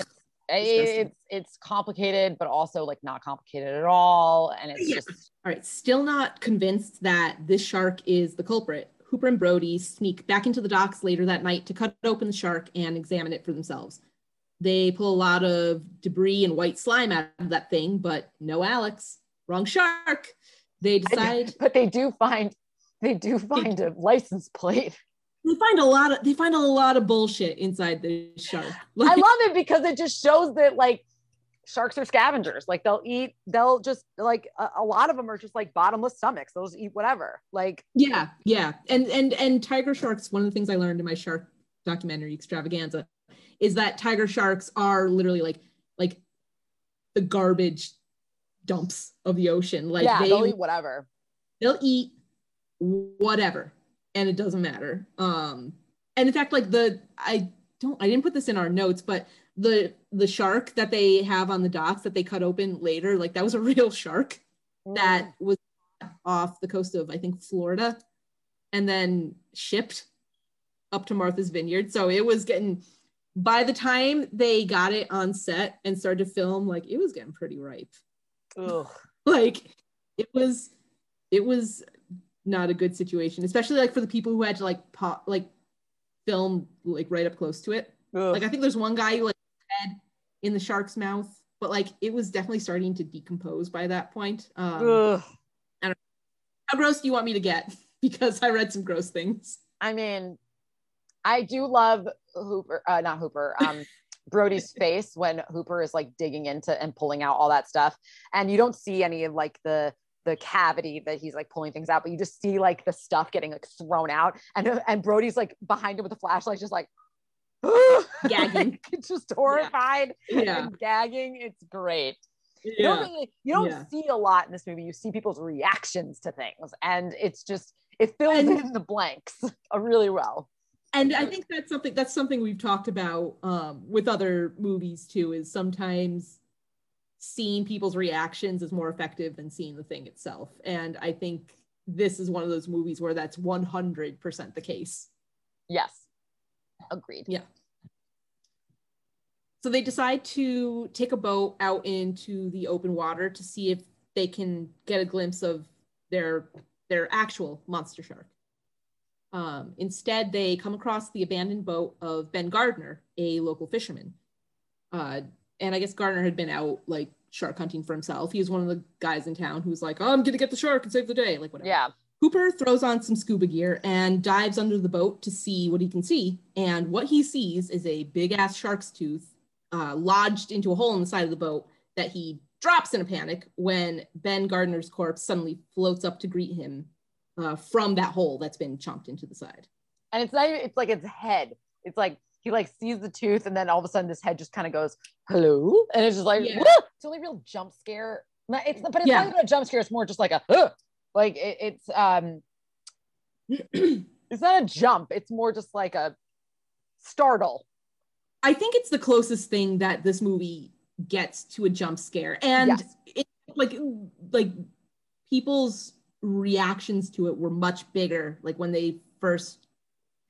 It- it's it's complicated, but also like not complicated at all. And it's Yeah. just All right, still not convinced that this shark is the culprit. Hooper and Brody sneak back into the docks later that night to cut open the shark and examine it for themselves. They pull a lot of debris and white slime out of that thing, but no Alex. Wrong shark. They decide but they do find they do find a license plate. They find a lot of they find a lot of bullshit inside the shark. I love it because it just shows that like sharks are scavengers. Like they'll eat, they'll just like a, a lot of them are just like bottomless stomachs. They'll just eat whatever. Like yeah, yeah. And and and tiger sharks, one of the things I learned in my shark documentary extravaganza is that tiger sharks are literally like like the garbage dumps of the ocean. Like yeah, they they'll eat whatever. they'll eat whatever and it doesn't matter. Um and in fact like the i don't i didn't put this in our notes but the the shark that they have on the docks that they cut open later like that was a real shark that was off the coast of i think florida and then shipped up to martha's vineyard. So it was getting by the time they got it on set and started to film like it was getting pretty ripe. Ugh. like it was it was not a good situation especially like for the people who had to like pop like film like right up close to it. Ugh. like i think there's one guy who like head in the shark's mouth but like it was definitely starting to decompose by that point. Um Ugh. how gross do you want me to get? Because i read some gross things. I mean, I do love Hooper, uh, not Hooper, um, Brody's face when Hooper is like digging into and pulling out all that stuff, and you don't see any of like the the cavity that he's like pulling things out, but you just see like the stuff getting like thrown out, and and Brody's like behind him with the flashlight, just like Gagging. like, just horrified yeah and gagging. It's great. You don't really, you don't Yeah. see a lot in this movie. You see people's reactions to things, and it's just it fills And- in the blanks uh, really well. and i think that's something that's something we've talked about um, with other movies too is sometimes seeing people's reactions is more effective than seeing the thing itself and i think this is one of those movies where that's 100% the case Yes, agreed. Yeah. so they decide to take a boat out into the open water to see if they can get a glimpse of their their actual monster shark um, instead, they come across the abandoned boat of Ben Gardner, a local fisherman. Uh, and I guess Gardner had been out like shark hunting for himself. He was one of the guys in town who's like, oh, I'm gonna get the shark and save the day, like whatever. Yeah, Hooper throws on some scuba gear and dives under the boat to see what he can see. And what he sees is a big ass shark's tooth uh, lodged into a hole in the side of the boat that he drops in a panic when Ben Gardner's corpse suddenly floats up to greet him uh, from that hole that's been chomped into the side. and it's not even. It's like its head. It's like he like sees the tooth, and then all of a sudden this head just kind of goes hello, and it's just like Yeah. It's only real jump scare. It's but it's Yeah. not even a jump scare. It's more just like a "Ugh." like it, it's um it's not a jump. It's more just like a startle. I think it's the closest thing that this movie gets to a jump scare, and Yes. it, like like people's reactions to it were much bigger. Like when they first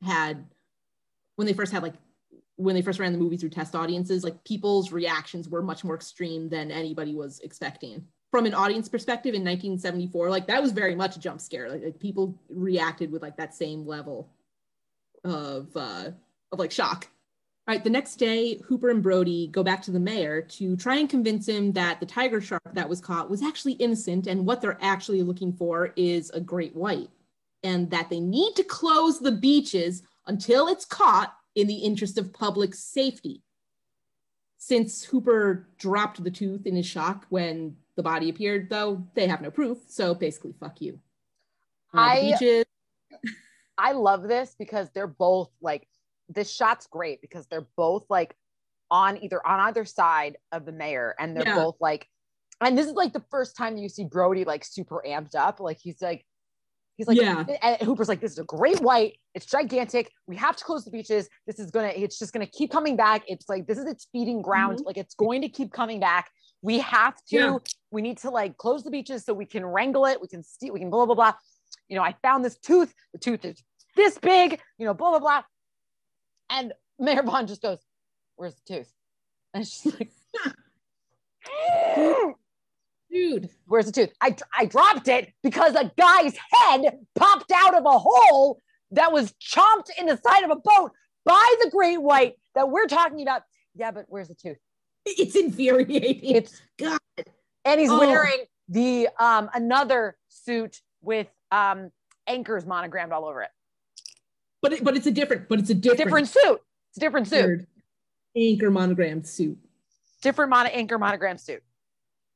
had when they first had like when they first ran the movie through test audiences, like people's reactions were much more extreme than anybody was expecting. From an audience perspective in 1974, like that was very much a jump scare. Like, like people reacted with like that same level of uh of like shock. All right, the next day, Hooper and Brody go back to the mayor to try and convince him that the tiger shark that was caught was actually innocent and what they're actually looking for is a great white and that they need to close the beaches until it's caught in the interest of public safety. Since Hooper dropped the tooth in his shock when the body appeared, though, they have no proof. So basically, fuck you. Uh, I- I love this because they're both like this shot's great because they're both like on either on either side of the mayor, and they're Yeah. both like, and this is like the first time you see Brody like super amped up. Like he's like, he's like, Yeah. and Hooper's like, this is a great white. It's gigantic. We have to close the beaches. This is gonna, it's just gonna keep coming back. It's like this is its feeding ground. Mm-hmm. Like it's going to keep coming back. We have to. Yeah. We need to like close the beaches so we can wrangle it. We can steal. We can blah blah blah. You know, I found this tooth. The tooth is this big. You know, blah blah blah. And Mayor Vaughn just goes, "Where's the tooth?" And she's like, Dude. "Where's the tooth?" I I dropped it because a guy's head popped out of a hole that was chomped in the side of a boat by the great white that we're talking about. Yeah, but where's the tooth? It's infuriating. It's God. and he's Oh. wearing the um another suit with um anchors monogrammed all over it. but it, but it's a different, but it's a different, Different suit. It's a different suit. anchor monogrammed suit. Different mono anchor monogrammed suit.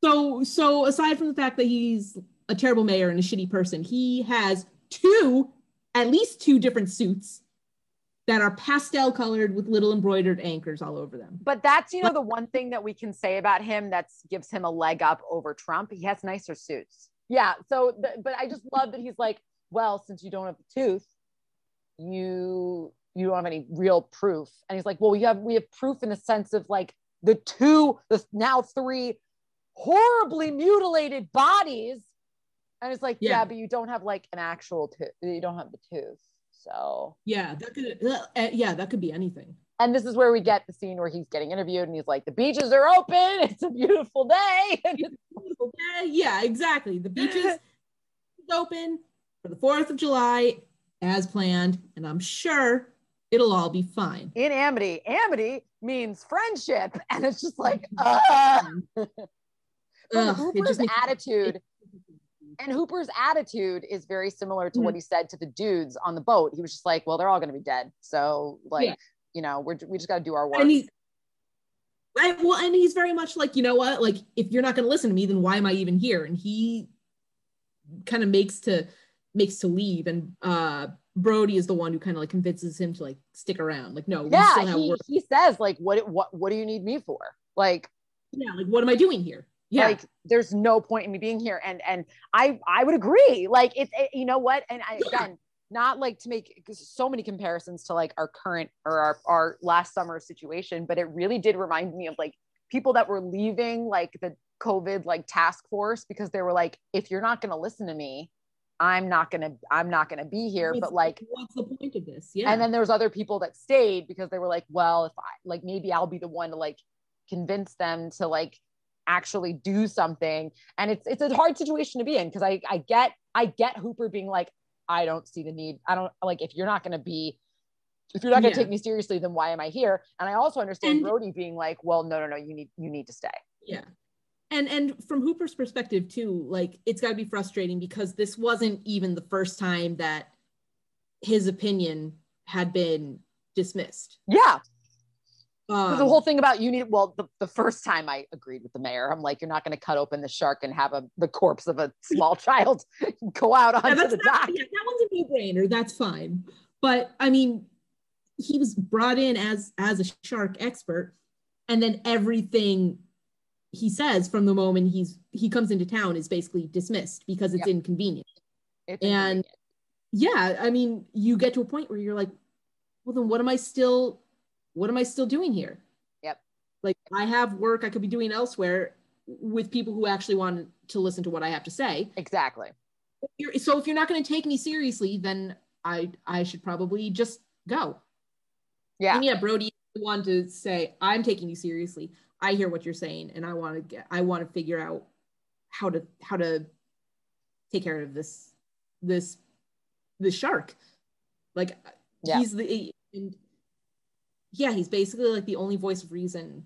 So so aside from the fact that he's a terrible mayor and a shitty person, he has two, at least two different suits that are pastel colored with little embroidered anchors all over them. But that's you know the one thing that we can say about him that gives him a leg up over Trump. He has nicer suits. Yeah. So, the, but I just love that he's like, well, since you don't have the tooth, you you don't have any real proof. And he's like, well, we have we have proof in the sense of like the two, the now three horribly mutilated bodies. And it's like, yeah, Yeah. but you don't have like an actual tooth. You don't have the tooth. So Yeah, that could uh, uh, yeah, that could be anything. and this is where we get the scene where he's getting interviewed and he's like, the beaches are open. It's a beautiful day. Yeah, yeah, exactly. The beaches is open for the 4th of July as planned, and I'm sure it'll all be fine. in amity, amity means friendship. And it's just like, uh, Ugh, Hooper's just attitude. And Hooper's attitude is very similar to what Mm-hmm. he said to the dudes on the boat. He was just like, well, they're all going to be dead. So, like, Yeah. you know, we're, we just got to do our work. and he's and, well, and he's very much like, you know what? Like, if you're not going to listen to me, then why am I even here? And he kind of makes to makes to leave, and uh Brody is the one who kind of like convinces him to like stick around. Like, no, we still yeah, have he, work. he says, like, what, what, what do you need me for? Like, Yeah, like, what am I doing here? Yeah, like there's no point in me being here. And and i i would agree. Like it's it, you know what? And i Yeah. again not like to make so many comparisons to like our current or our, our last summer situation but it really did remind me of like people that were leaving like the covid like task force because they were like if you're not going to listen to me i'm not going to i'm not going to be here. What's- but like what's the point of this? Yeah, and then there was other people that stayed because they were like well if i like maybe i'll be the one to like convince them to like actually do something. And it's it's a hard situation to be in because i i get i get hooper being like i don't see the need. I don't like if you're not going to be if you're not going to Yeah. take me seriously then why am i here? And i also understand And- brody being like well no no no you need you need to stay. Yeah. And and from hooper's perspective too like it's got to be frustrating because this wasn't even the first time that his opinion had been dismissed. Yeah um, the whole thing about you need well the, the first time i agreed with the mayor i'm like you're not going to cut open the shark and have a the corpse of a small child go out yeah, onto that's the dock yeah, that one's a no-brainer that's fine but i mean he was brought in as as a shark expert and then everything he says from the moment he's he comes into town is basically dismissed because it's Yep. inconvenient It's and inconvenient. yeah i mean you get to a point where you're like well then what am i still what am i still doing here? Yep. like i have work i could be doing elsewhere with people who actually want to listen to what i have to say. Exactly. So if you're not going to take me seriously then i i should probably just go. Yeah. And yeah brody the one to say i'm taking you seriously. I hear what you're saying and i want to get i want to figure out how to how to take care of this this this shark. Like Yeah. he's the and yeah he's basically like the only voice of reason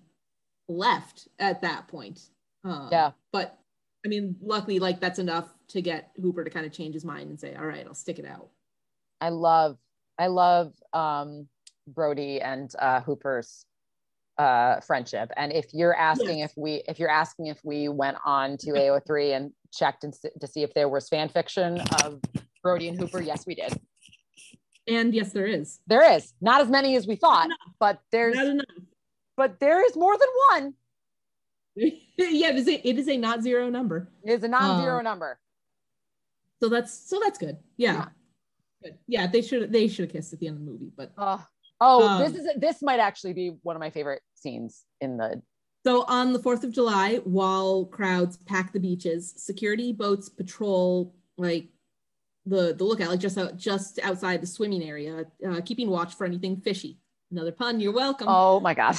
left at that point um, Yeah. but i mean luckily like that's enough to get hooper to kind of change his mind and say all right i'll stick it out I love, I love um, Brody and uh, Hooper's uh, friendship. And if you're asking if we, if you're asking if we went on to AO3 and checked and to see if there was fan fiction of Brody and Hooper, yes, we did. And yes there is There is not as many as we thought, but there's, not enough but there is more than one. yeah, it is a, it is a not zero number. It is a non-zero Uh, number. So that's so that's good. Yeah. Yeah. Good. Yeah, they should they should have kissed at the end of the movie, but Oh, oh, Um, this is this might actually be one of my favorite scenes in the. So on the 4th of July, while crowds pack the beaches, security boats patrol like the the lookout, like just out, just outside the swimming area, uh, keeping watch for anything fishy. Another pun. You're welcome. Oh my god.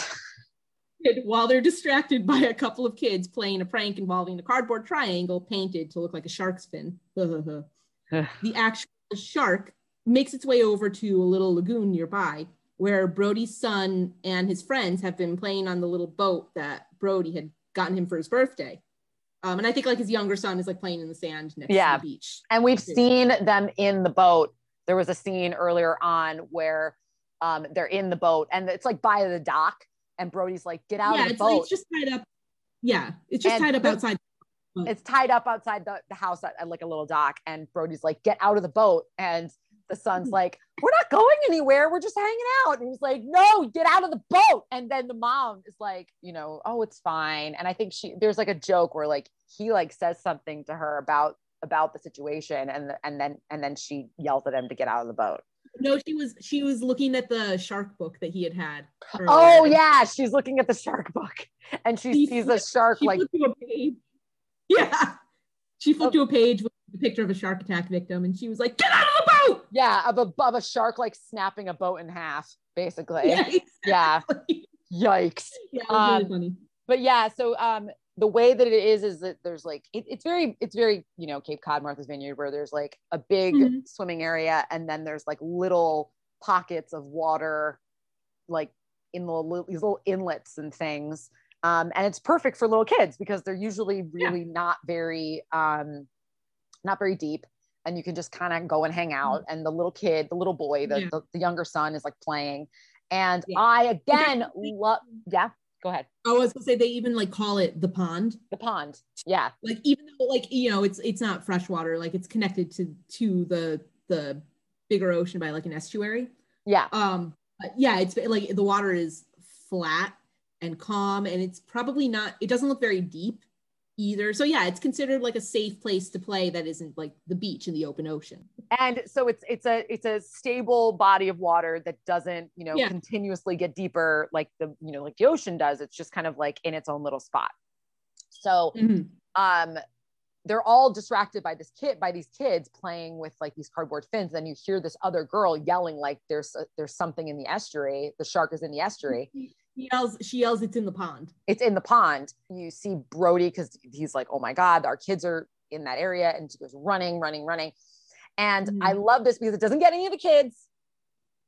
While they're distracted by a couple of kids playing a prank involving a cardboard triangle painted to look like a shark's fin. the actual shark makes its way over to a little lagoon nearby where Brody's son and his friends have been playing on the little boat that Brody had gotten him for his birthday. Um, and I think like his younger son is like playing in the sand next Yeah. to the beach. and we've seen them in the boat. There was a scene earlier on where um, they're in the boat and it's like by the dock, and Brody's like, "Get out yeah, of the it's, boat." it's just tied up. Yeah, it's just And tied up the- outside. it's tied up outside the, the house at, at like a little dock and brody's like get out of the boat and the son's like we're not going anywhere. We're just hanging out. And he's like no get out of the boat. And then the mom is like you know oh it's fine. And i think she there's like a joke where like he like says something to her about about the situation and and then and then she yells at him to get out of the boat. No, she was she was looking at the shark book that he had had. oh yeah. She's looking at the shark book. And she She sees a shark she like to a page. Yeah. She flipped oh. to a page with a picture of a shark attack victim and she was like, get out of the boat. yeah of a, of a shark like snapping a boat in half basically Yeah, yeah yikes Yeah, really Um, funny. but yeah so um the way that it is is that there's like it, it's very it's very you know cape cod martha's vineyard where there's like a big Mhm. swimming area and then there's like little pockets of water like in the little, these little inlets and things um and it's perfect for little kids because they're usually really not very um not very deep and you can just kind of go and hang out and the little kid the little boy the, Yeah. the, the younger son is like playing and Yeah. i again love yeah go ahead I was gonna say they even like call it the pond. the pond yeah Like even though like you know it's it's not freshwater, like it's connected to to the the bigger ocean by like an estuary. yeah Um but yeah, it's like the water is flat and calm and it's probably not it doesn't look very deep either. So yeah, it's considered like a safe place to play that isn't like the beach in the open ocean. and so it's it's a it's a stable body of water that doesn't you know Yeah. continuously get deeper like the you know like the ocean does. It's just kind of like in its own little spot. So um they're all distracted by this kid by these kids playing with like these cardboard fins. Then you hear this other girl yelling like there's a, there's something in the estuary. The shark is in the estuary She yells, she yells, it's in the pond. it's in the pond. You see Brody because he's like, oh my God, our kids are in that area. And she goes running, running, running. And Mhm. I love this because it doesn't get any of the kids.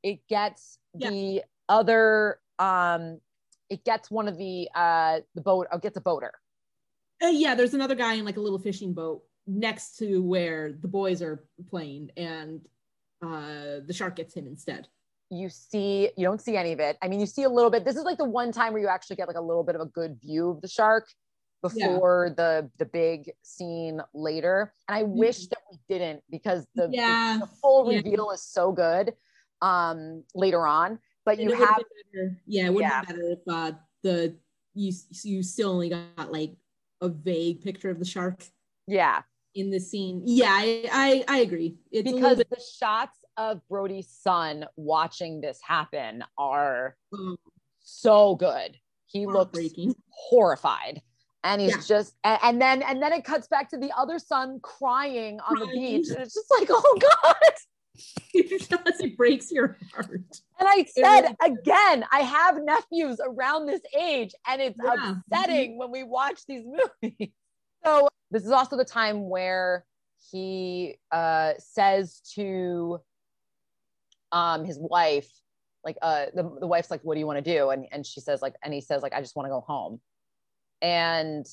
It gets Yeah. the other, um, it gets one of the uh the boat, oh, gets a boater. Uh, yeah, there's another guy in like a little fishing boat next to where the boys are playing, and uh, the shark gets him instead. You see, you don't see any of it. I mean, you see a little bit. This is like the one time where you actually get like a little bit of a good view of the shark Yeah. before the the big scene later. And I wish that we didn't because the, the- Yeah. the full Yeah. reveal is so good um later on. But And you would've better- yeah, it would Yeah. have been better if uh, the you you still only got like a vague picture of the shark yeah, in the scene. Yeah, I I, I agree. It's because bit the shots of Brody's son watching this happen are um, so good. He looks horrified and he's Yeah. just a- and then and then it cuts back to the other son crying on the beach and it's just like oh god it breaks your heart. and i said again i have nephews around this age and it's Yeah. Mm-hmm. upsetting when we watch these movies so this is also the time where he uh says to um his wife like uh the, the wife's like what do you want to do and and she says like and he says like i just want to go home and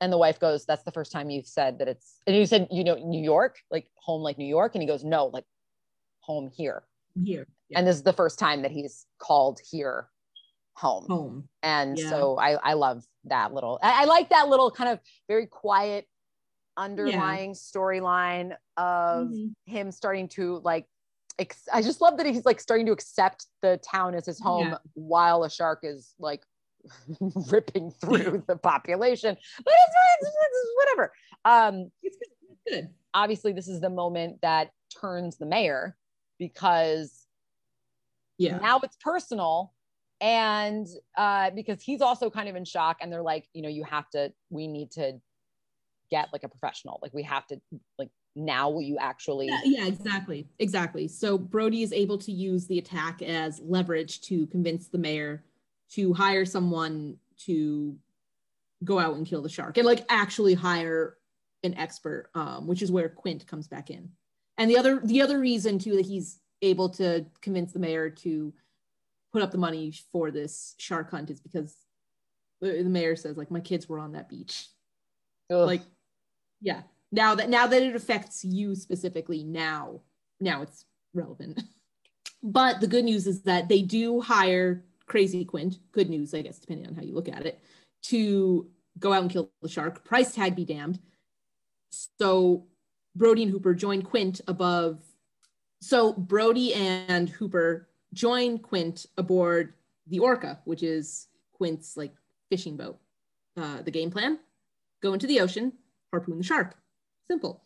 and the wife goes that's the first time you've said that it's and you said you know new york like home like new york and he goes no like home here Here, yeah. and this is the first time that he's called here home home. and Yeah. so I, I love that little I, I like that little kind of very quiet underlying storyline of Mhm. him starting to like ex- i just love that he's like starting to accept the town as his home Yeah. while a shark is like ripping through the population. But it's, it's, it's whatever. Um, It's good. obviously, this is the moment that turns the mayor because Yeah. now it's personal and uh because he's also kind of in shock and they're like you know you have to we need to get like a professional like we have to like now will you actually Yeah, yeah, exactly. Exactly. So Brody is able to use the attack as leverage to convince the mayor to hire someone to go out and kill the shark and like actually hire an expert, um, which is where Quint comes back in. And the other the other reason too that he's able to convince the mayor to put up the money for this shark hunt is because the, mayor says like my kids were on that beach Ugh. like yeah now that now that it affects you specifically now now it's relevant. But the good news is that they do hire crazy quint good news i guess depending on how you look at it to go out and kill the shark. Price tag be damned. So brody and hooper join quint above so brody and hooper join quint aboard the orca which is quint's like fishing boat. Uh, the game plan go into the ocean, harpoon the shark. Simple.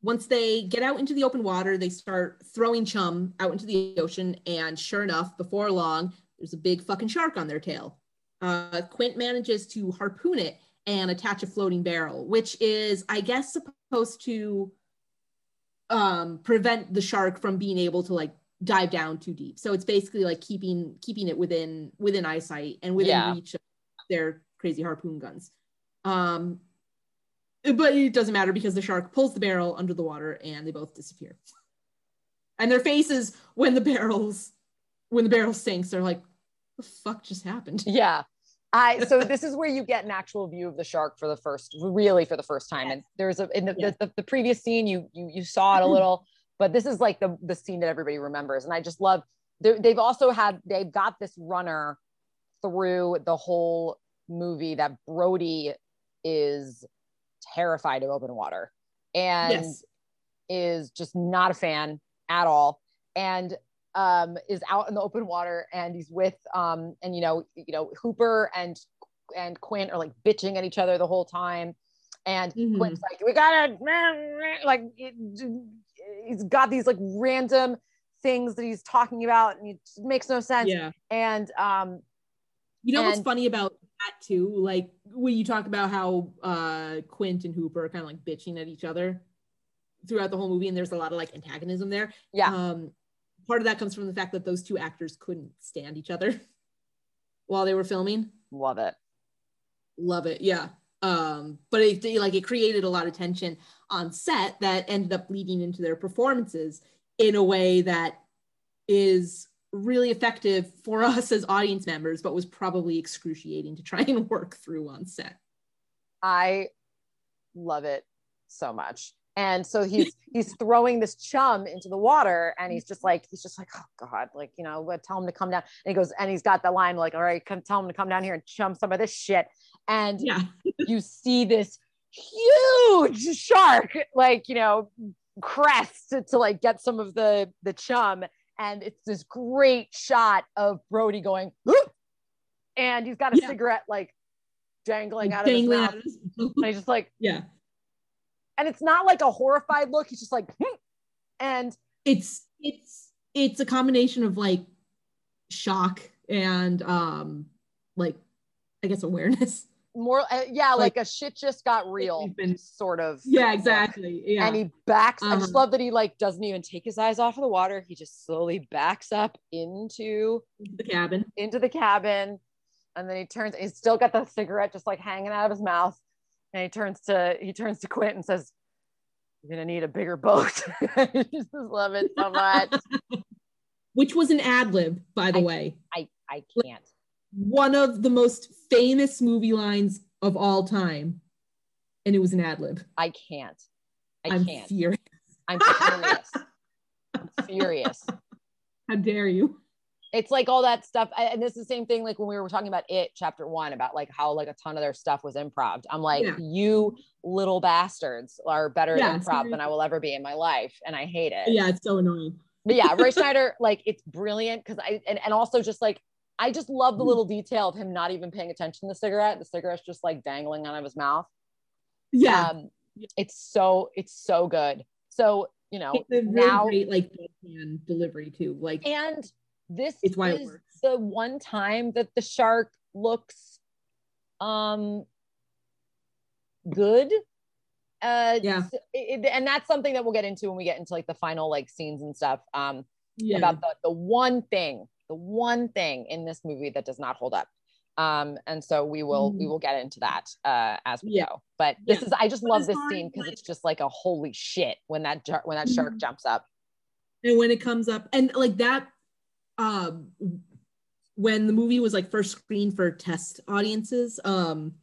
Once they get out into the open water, they start throwing chum out into the ocean. And sure enough, before long, there's a big fucking shark on their tail. Uh, Quint manages to harpoon it and attach a floating barrel, which is, I guess, supposed to um, prevent the shark from being able to like dive down too deep. So it's basically like keeping keeping it within within eyesight and within Yeah. reach of their crazy harpoon guns. Um, but it doesn't matter because the shark pulls the barrel under the water and they both disappear. And their faces when the barrels when the barrel sinks, they're like, "The fuck just happened?" yeah i so this is where you get an actual view of the shark for the first really for the first time and there's a in the, Yes. the, the, the previous scene you you you saw it a mm-hmm. little but this is like the the scene that everybody remembers and i just love they've also had they've got this runner through the whole movie that brody is terrified of open water and Yes. is just not a fan at all and um is out in the open water and he's with um and you know you know hooper and and quint are like bitching at each other the whole time and Mhm. quint's like we gotta like it, he's got these like random things that he's talking about and it makes no sense Yeah. and um You know what's funny about that too? Like when you talk about how uh Quint and Hooper are kind of like bitching at each other throughout the whole movie, and there's a lot of like antagonism there. yeah Um, part of that comes from the fact that those two actors couldn't stand each other while they were filming. love it Love it, yeah. Um, but it like it created a lot of tension on set that ended up leading into their performances in a way that is really effective for us as audience members, but was probably excruciating to try and work through on set. I love it so much. And so he's he's throwing this chum into the water, and he's just like he's just like oh god, like you know, tell him to come down. And he goes and he's got the line like, all right, come tell him to come down here and chum some of this shit. And Yeah, you see this huge shark, like you know, crest to, to like get some of the the chum, and it's this great shot of Brody going, "Whoop!" and he's got a Yeah. cigarette like dangling out of dangling his out mouth, of his- and he's just like yeah. and it's not like a horrified look. He's just like, "Hmm." and It's it's it's a combination of like shock and um like I guess awareness. More, uh, yeah, like, Like- a shit just got real, been- sort of. Yeah, exactly. Yeah. And he backs. I just Uh-huh. love that he like doesn't even take his eyes off of the water. He just slowly backs up into the cabin. into the cabin, and then he turns. He's still got the cigarette just like hanging out of his mouth, and he turns to he turns to Quint and says, "You're gonna need a bigger boat." I just love it so much. which was an ad lib, by the I- way. I I can't. One of the most famous movie lines of all time. And it was an ad lib. I can't. I I'm can't. furious. I'm furious. I'm furious. How dare you? It's like all that stuff. And this is the same thing like when we were talking about it, chapter one, about like how like a ton of their stuff was improv. I'm like, Yeah. you little bastards are better Yeah, at improv than I will ever be in my life. And I hate it. Yeah, it's so annoying. But yeah, Roy Scheider, like it's brilliant because I and, and also just like I just love the little detail of him not even paying attention to the cigarette. The cigarette's just like dangling out of his mouth. Yeah. Um, it's so it's so good. So you know it's a really now great like delivery too. Like and this it is works. the one time that the shark looks um good. Uh Yeah. it- it- and that's something that we'll get into when we get into like the final like scenes and stuff. Um yeah. about the, the one thing, the one thing in this movie that does not hold up. Um, and so we will we Mhm. will get into that uh as we Yeah. go. But this Yeah. is I just But love this scene because like- it's just like a holy shit when that when that shark Mhm. jumps up. and when it comes up and like that um when the movie was like first screened for test audiences um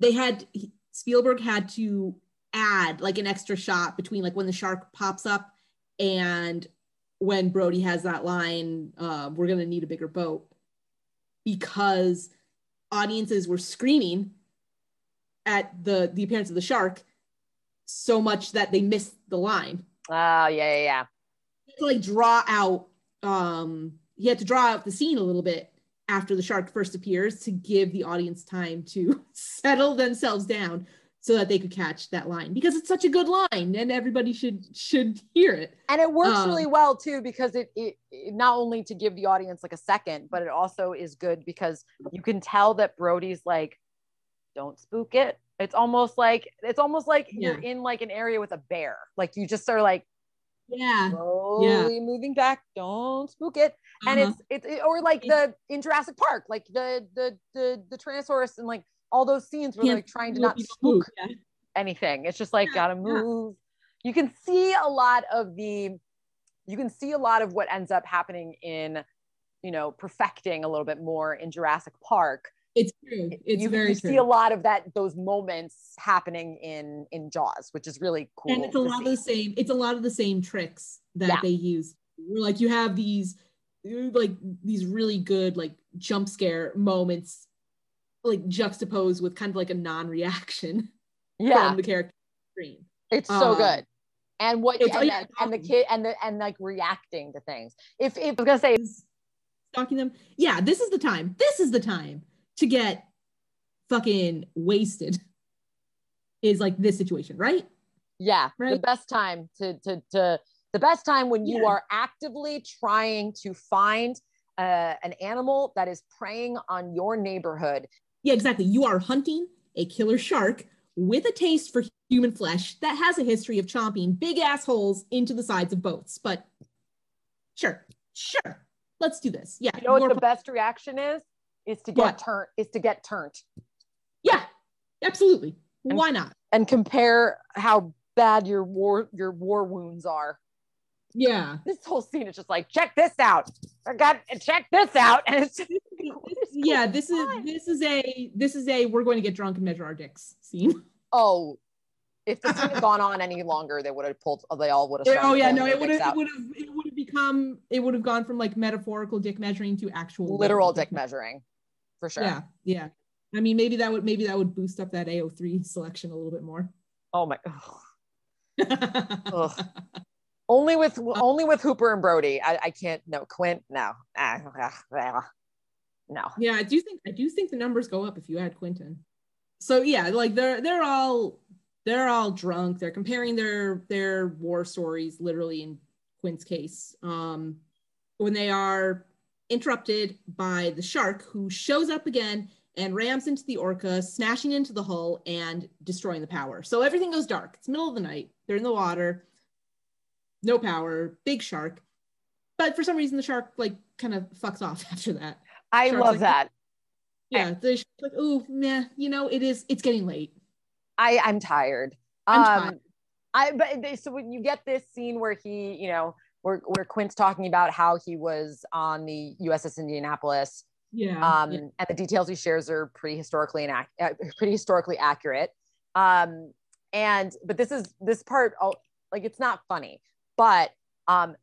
they had spielberg had to add like an extra shot between like when the shark pops up and when brody has that line uh, we're gonna need a bigger boat. Because audiences were screaming at the the appearance of the shark so much that they missed the line. Oh yeah, yeah, yeah. to like draw out um he had to draw out the scene a little bit after the shark first appears to give the audience time to settle themselves down so that they could catch that line because it's such a good line and everybody should should hear it And it works Um, really well too because it, it it not only to give the audience like a second, but it also is good because you can tell that Brody's like, don't spook it. It's almost like it's almost like you're in like an area with a bear. Like you just are like yeah slowly moving back. Don't spook it. And Uh-huh. it's it's or like the in Jurassic Park, like the the the the Tyrannosaurus and like all those scenes where like trying to not spook yeah. anything. It's just like gotta move. You can see a lot of the you can see a lot of what ends up happening in you know perfecting a little bit more in Jurassic Park. it's true it's you, very you true see a lot of that those moments happening in in Jaws, which is really cool. and it's a lot of the same it's a lot of the same tricks that Yeah. they use Where, like you have these like these really good like jump scare moments like juxtaposed with kind of like a non-reaction yeah, from the character screen. It's so um, good. And what and, yeah, the, and the kid and the and like reacting to things. If if I was gonna say stalking them. Yeah this is the time. This is the time to get fucking wasted is like this situation right? Yeah the best time to to to the best time when you Yeah. are actively trying to find uh, an animal that is preying on your neighborhood yeah exactly. You are hunting a killer shark with a taste for human flesh that has a history of chomping big assholes into the sides of boats. But sure sure let's do this. Yeah you know what the best reaction is? Is to get turned is to get turned yeah absolutely. And- why not? and compare how bad your war your war wounds are. Yeah. This whole scene is just like check this out. I got check this out. And it's just, yeah this is this is a this is a we're going to get drunk and measure our dicks scene. Oh if this had gone on any longer they would have pulled they all would have oh yeah no it would have it would have it would have become it would have gone from like metaphorical dick measuring to actual literal dick measuring for sure. yeah yeah. I mean maybe that would maybe that would boost up that ao3 selection a little bit more. Oh my Ugh. only with only with hooper and brody. I, I can't no quint no. Ah, ah, ah. No. Yeah i do think i do think the numbers go up if you add quentin. So yeah like they're they're all they're all drunk. They're comparing their their war stories literally in Quint's case um when they are interrupted by the shark who shows up again and rams into the orca smashing into the hull and destroying the power. So everything goes dark. It's middle of the night. They're in the water. No power. Big shark. But for some reason the shark like kind of fucks off after that i love like, that yeah, the like, oh, man, you know, it is. It's getting late. I I'm tired. I'm um, tired. I but they, so when you get this scene where he, you know, where where Quint's talking about how he was on the USS Indianapolis, Yeah. um, yeah. and the details he shares are pretty historically inac- uh, pretty historically accurate. Um, and but this is this part, oh, like it's not funny, but um,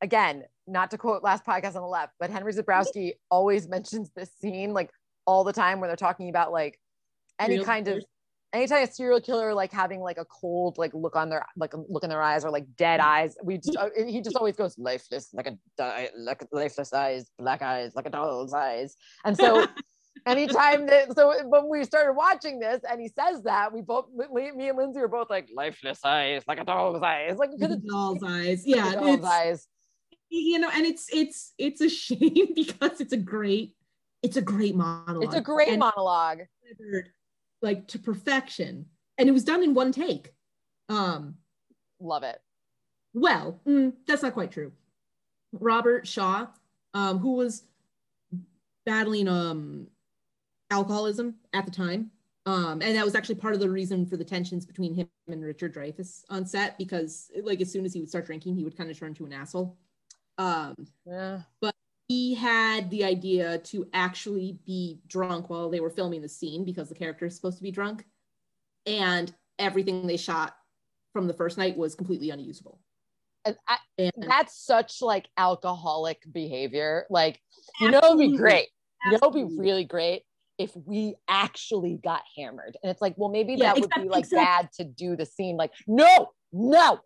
again, not to quote last podcast on the left, but Henry Zebrowski always mentions this scene like all the time where they're talking about like any Real kind of stories. anytime a serial killer like having like a cold like look on their like look in their eyes or like dead eyes we just, uh, he just always goes lifeless like a di- like lifeless eyes black eyes like a doll's eyes and so anytime that so when we started watching this and he says that we both me and lindsay were both like lifeless eyes like a doll's eyes like Like a doll's eyes. Yeah. doll's it's- eyes you know, and it's it's it's a shame because it's a great it's a great monologue. it's a great and monologue like to perfection, and it was done in one take. Um, love it well, mm, that's not quite true. Robert Shaw, um, who was battling um alcoholism at the time. Um, and that was actually part of the reason for the tensions between him and Richard Dreyfuss on set because like as soon as he would start drinking, he would kind of turn to an asshole. Um, yeah he had the idea to actually be drunk while they were filming the scene because the character is supposed to be drunk. And everything they shot from the first night was completely unusable. And I, And that's such like alcoholic behavior. Like, you know, it'd be Absolutely. great. You know, it'd be really great if we actually got hammered. And it's like, well, maybe Yeah, that would be like exactly. bad to do the scene. Like, no, no.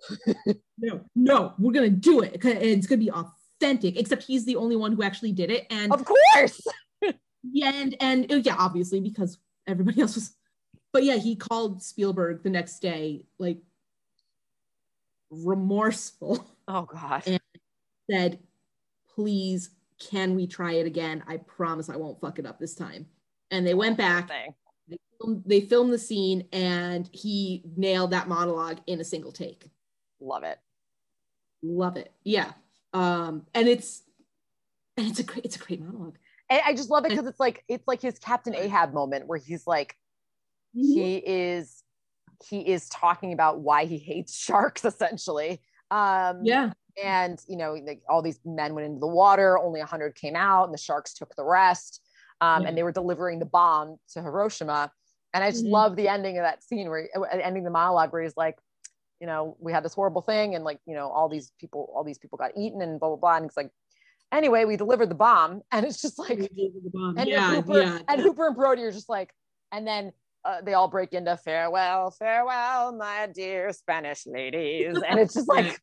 no, no, we're gonna do it. and It's gonna be authentic. Except he's the only one who actually did it. And Of course. yeah, and and uh, yeah, obviously because everybody else was. But yeah, he called Spielberg the next day, like remorseful. Oh God, And- said, please, can we try it again? I promise I won't fuck it up this time. And they went back, Thing. They filmed, they filmed the scene, and he nailed that monologue in a single take. Love it. Love it. Yeah. Um, and it's and it's a great, it's a great monologue. And I just love it because it's like it's like his Captain Ahab moment where he's like, he is he is talking about why he hates sharks essentially. Um yeah. and you know like all these men went into the water only 100 came out and the sharks took the rest um, Yeah. and they were delivering the bomb to hiroshima and i just Mhm. love the ending of that scene where uh, ending the monologue where he's like you know we had this horrible thing and like you know all these people all these people got eaten and blah blah blah and it's like anyway we delivered the bomb and it's just like and yeah, Hooper, yeah. and Hooper and Brody are just like, and then uh, they all break into farewell, farewell, my dear Spanish ladies, and it's just like,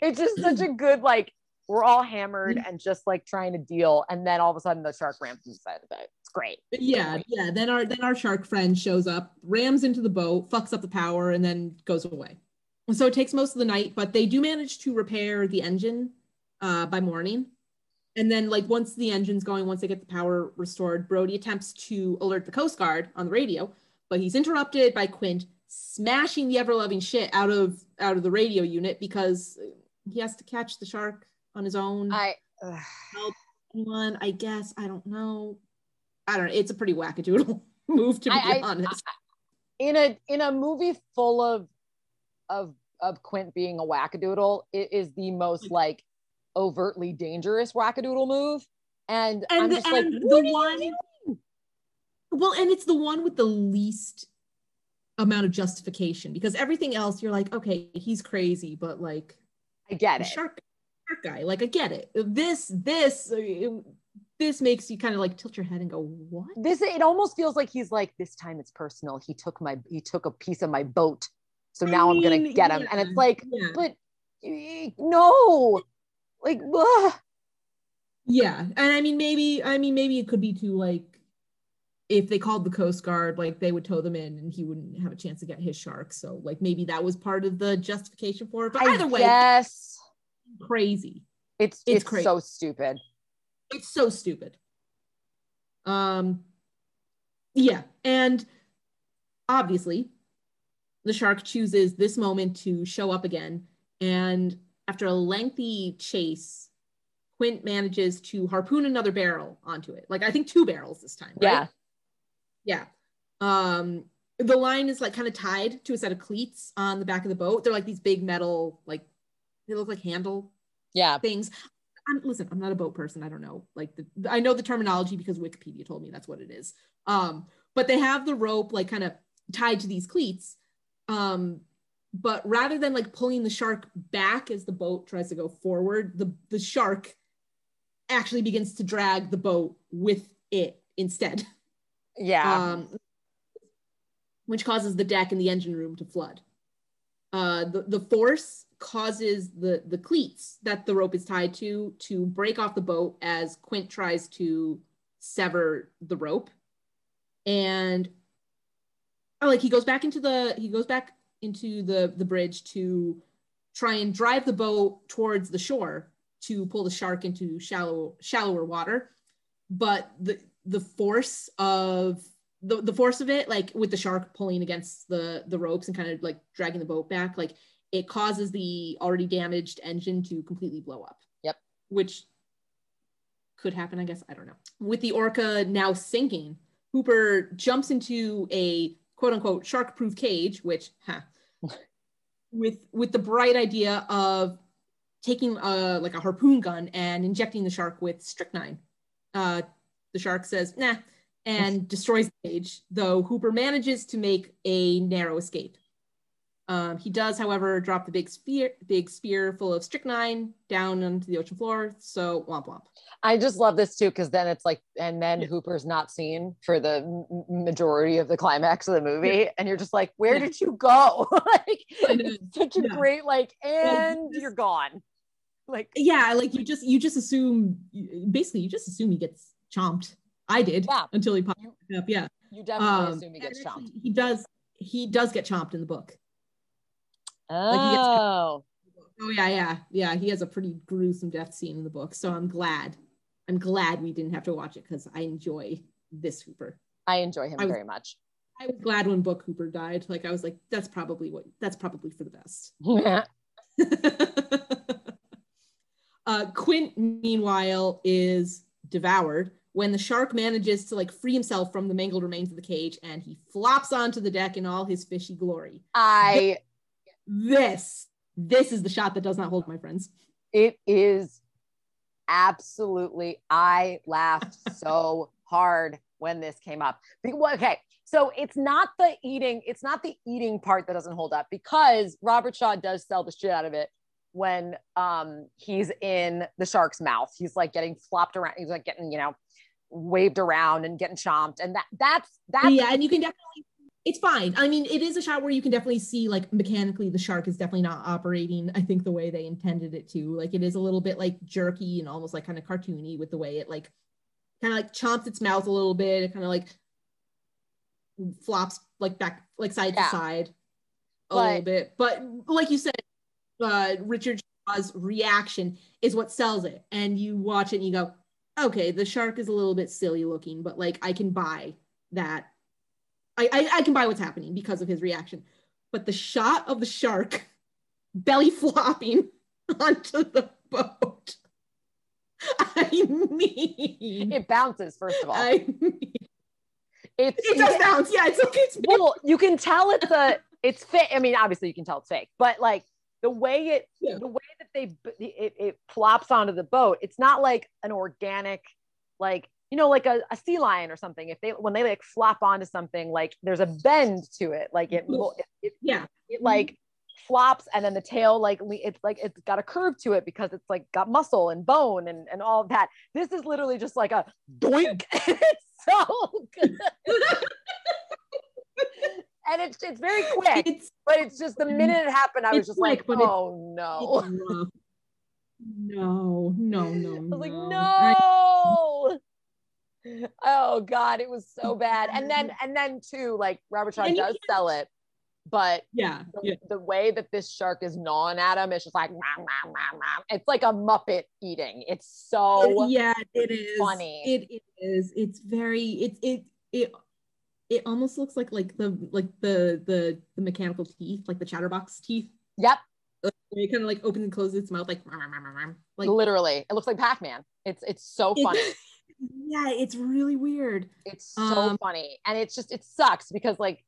it's just such a good like we're all hammered and just like trying to deal, and then all of a sudden the shark rams inside of it. It's great. yeah, yeah. Then our then our shark friend shows up, rams into the boat, fucks up the power, and then goes away. And so it takes most of the night, but they do manage to repair the engine uh, by morning. And then, like once the engine's going, once they get the power restored, Brody attempts to alert the Coast Guard on the radio, but he's interrupted by Quint smashing the ever-loving shit out of out of the radio unit because he has to catch the shark on his own. I ugh. Anyone, I guess. I don't know. I don't know. It's a pretty wackadoodle move, to be I- I- honest. in a in a movie full of of of Quint being a wackadoodle, it is the most like overtly dangerous wackadoodle move. And, I'm and just like, and the one well and it's the one with the least amount of justification because everything else you're like okay he's crazy but like I get it. shark guy. Like i get it. This this uh, it- this makes you kind of like tilt your head and go what? This it almost feels like he's like this time it's personal. He took my he took a piece of my boat. So I now i'm gonna get him. And it's like yeah. but no. Like ugh. yeah. And i mean maybe i mean maybe it could be too like if they called the coast guard like they would tow them in and he wouldn't have a chance to get his shark. So like maybe that was part of the justification for it. But I either way guess crazy. It's It's it's, crazy. so stupid. It's so stupid. Um yeah and obviously the shark chooses this moment to show up again and after a lengthy chase quint manages to harpoon another barrel onto it. Like i think two barrels this time right? yeah. Yeah. Um the line is like kind of tied to a set of cleats on the back of the boat. They're like these big metal like they look like handle yeah things. I'm, listen, I'm not a boat person. I don't know. Like the, I know the terminology because Wikipedia told me that's what it is. Um, but they have the rope like kind of tied to these cleats. Um, but rather than like pulling the shark back as the boat tries to go forward, the the shark actually begins to drag the boat with it instead. yeah Um, which causes the deck and the engine room to flood. Uh, the, the force causes the, the cleats that the rope is tied to to break off the boat as Quint tries to sever the rope. And oh, like he goes back into the he goes back into the the bridge to try and drive the boat towards the shore to pull the shark into shallow shallower water but the the force of the, the force of it like with the shark pulling against the the ropes and kind of like dragging the boat back like it causes the already damaged engine to completely blow up. Yep. which could happen i guess. I don't know. With the orca now sinking hooper jumps into a quote unquote shark proof cage which huh, with with the bright idea of taking a like a harpoon gun and injecting the shark with strychnine. Uh, the shark says nah and destroys the cage though hooper manages to make a narrow escape um, he does however drop the big spear big spear full of strychnine down onto the ocean floor so womp womp I just love this too because then it's like, and then Yeah. Hooper's not seen for the majority of the climax of the movie, and you're just like, where Yeah. did you go? like, I know. it's such a Yeah. great like, and you're gone. Like, yeah like you just you just assume basically you just assume he gets chomped i did Yeah. until he popped up yeah you definitely Um, assume he gets chomped. he does he does get chomped in the book he gets- Oh, Oh yeah, yeah, yeah. He has a pretty gruesome death scene in the book, so I'm glad. I'm glad we didn't have to watch it because I enjoy this Hooper. I enjoy him I was- very much. I was glad when Book Hooper died. Like I was like, that's probably what that's probably for the best. Yeah. uh, Quint, meanwhile, is devoured when the shark manages to like free himself from the mangled remains of the cage and he flops onto the deck in all his fishy glory. I This, this is the shot that does not hold, my friends. it is absolutely i laughed so hard when this came up okay so it's not the eating it's not the eating part that doesn't hold up because robert shaw does sell the shit out of it when um he's in the shark's mouth he's like getting flopped around he's like getting you know waved around and getting chomped and that that's that's yeah, and you can definitely it's fine. I mean, it is a shot where you can definitely see like mechanically the shark is definitely not operating, I think, the way they intended it to. Like it is a little bit like jerky and almost like kind of cartoony with the way it like kind of like chomps its mouth a little bit. It kind of like flops like back like side Yeah. to side a But- little bit. But like you said, uh Richard Shaw's reaction is what sells it. And you watch it and you go, okay, the shark is a little bit silly looking, but like I can buy that. I, I, I can buy what's happening because of his reaction. But the shot of the shark belly flopping onto the boat. I mean, it bounces first of all I mean, it's it does bounce. Yeah, it's okay. It's well, you can tell it's a it's fake. I mean, obviously you can tell it's fake, but like the way it Yeah. the way that they it, it plops onto the boat, it's not like an organic, like you know, like a, a sea lion or something. If they when they like flop onto something, like there's a bend to it, like it it, it, yeah. it like flops and then the tail like it's like it's got a curve to it because it's like got muscle and bone and and all of that. This is literally just like a doink. it's so good. and it's it's very quick, It's, but it's just the minute it happened, I was just like, quick, but it's- oh no. it's. No, no, no. I was like, no. no. Oh God, it was so bad. And then and then too, like Robert Shaw does sell it, but yeah, the, yeah. the way that this shark is gnawing at him, it's just like it's like a Muppet eating. It's so yeah, it is funny. It, it is. It's very. It it it. It almost looks like like the like the the the mechanical teeth, like the chatterbox teeth. yep, It kind of like opens and closes its mouth, like like literally. It looks like Pac-Man. It's it's so funny. yeah, it's really weird. It's so Um, funny. And it's just, it sucks because like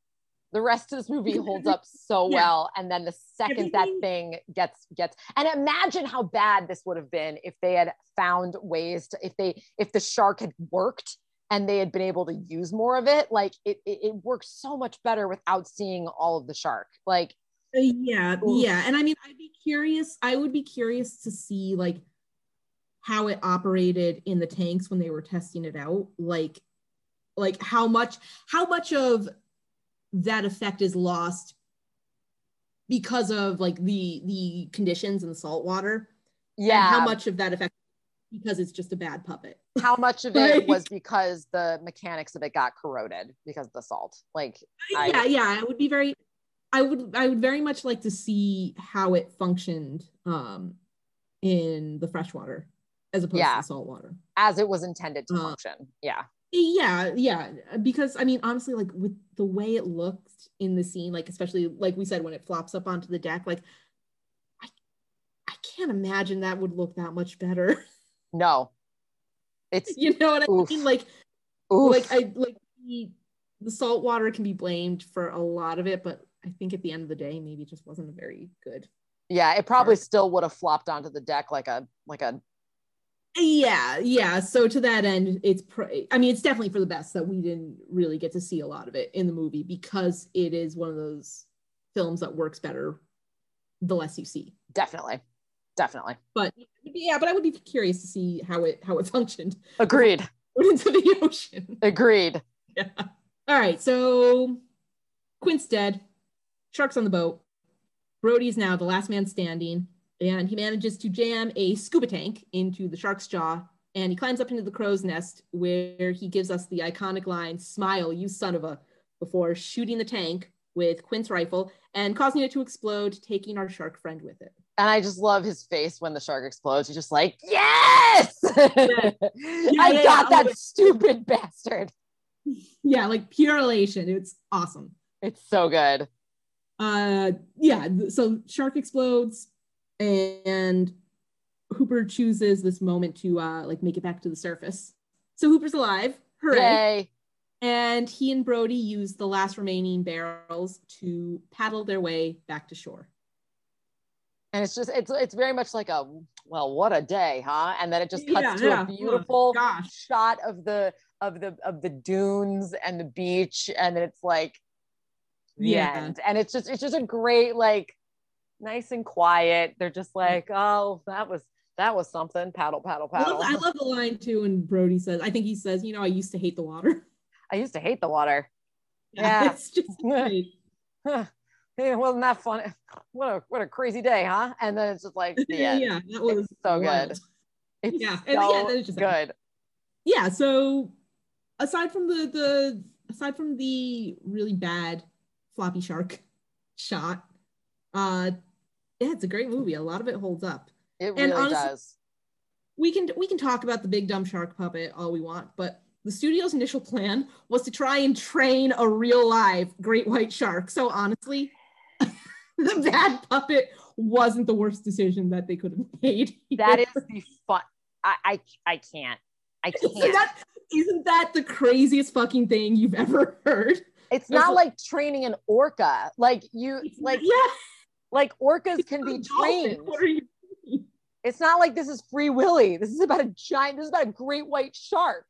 the rest of this movie holds up so Yeah. well. And then the second that thing gets, gets, and imagine how bad this would have been if they had found ways to, if they, if the shark had worked and they had been able to use more of it, like it, it, it works so much better without seeing all of the shark. Like, Uh, yeah, Oof. yeah, and I mean, I'd be curious. I would be curious to see like how it operated in the tanks when they were testing it out. Like, like how much, how much of that effect is lost because of like the the conditions in the salt water. Yeah. And how much of that effect because it's just a bad puppet. How much of it was because the mechanics of it got corroded because of the salt? Like, I, yeah, yeah, I would be very, I would, I would very much like to see how it functioned um, in the freshwater as opposed Yeah. to the saltwater. as it was intended to Uh, function. Yeah. Yeah, yeah, because I mean, honestly, like with the way it looked in the scene, like especially like we said when it flops up onto the deck, like I, I can't imagine that would look that much better. No. It's you know what I mean? Like, oof. like I like the, the salt water can be blamed for a lot of it, but I think at the end of the day, maybe it just wasn't a very good. yeah, it probably Sure. still would have flopped onto the deck like a like a Yeah, yeah. So to that end, it's pr- I mean, it's definitely for the best that we didn't really get to see a lot of it in the movie because it is one of those films that works better the less you see. definitely. Definitely. But yeah, but I would be curious to see how it how it functioned Agreed. into the ocean. Agreed. Yeah. All right. So Quint's dead. Shark's on the boat. brody's now the last man standing, and he manages to jam a scuba tank into the shark's jaw. And he climbs up into the crow's nest, where he gives us the iconic line, Smile, you son of a, before shooting the tank with Quint's rifle and causing it to explode, taking our shark friend with it. And I just love his face when the shark explodes. He's just like, yes, I yeah, got yeah. that stupid bastard. Yeah, like pure elation. It's awesome. It's so good. uh yeah so shark explodes and hooper chooses this moment to uh like make it back to the surface so hooper's alive hooray Yay. and he and brody use the last remaining barrels to paddle their way back to shore And it's just it's it's very much like a well, what a day, huh? And then it just cuts Yeah, to yeah. a Oh, beautiful gosh shot of the of the of the dunes and the beach, and then it's like the Yeah. end. And it's just it's just a great like nice and quiet. They're just like, oh, that was that was something. Paddle, paddle, I paddle. love, I love the line too and brody says i think he says you know i used to hate the water I used to hate the water. Yeah. it's just great. Huh. Hey, wasn't that funny? What a what a crazy day, huh? And then it's just like end. yeah that was It's so wild. good. It's Yeah, so yeah, then it's just- good. yeah so aside from the the aside from the really bad floppy shark shot uh yeah it's a great movie a lot of it holds up It And really honestly- does. we can we can talk about the big dumb shark puppet all we want but the studio's initial plan was to try and train a real live great white shark so honestly the bad puppet wasn't the worst decision that they could have made That is the fun. I I, I can't. I isn't can't. that, isn't that the craziest fucking thing you've ever heard It's not a- like training an orca. Like you like yeah like orcas can be trained. What are you? It's not like this is free willy. This is about a giant, this is about a great white shark.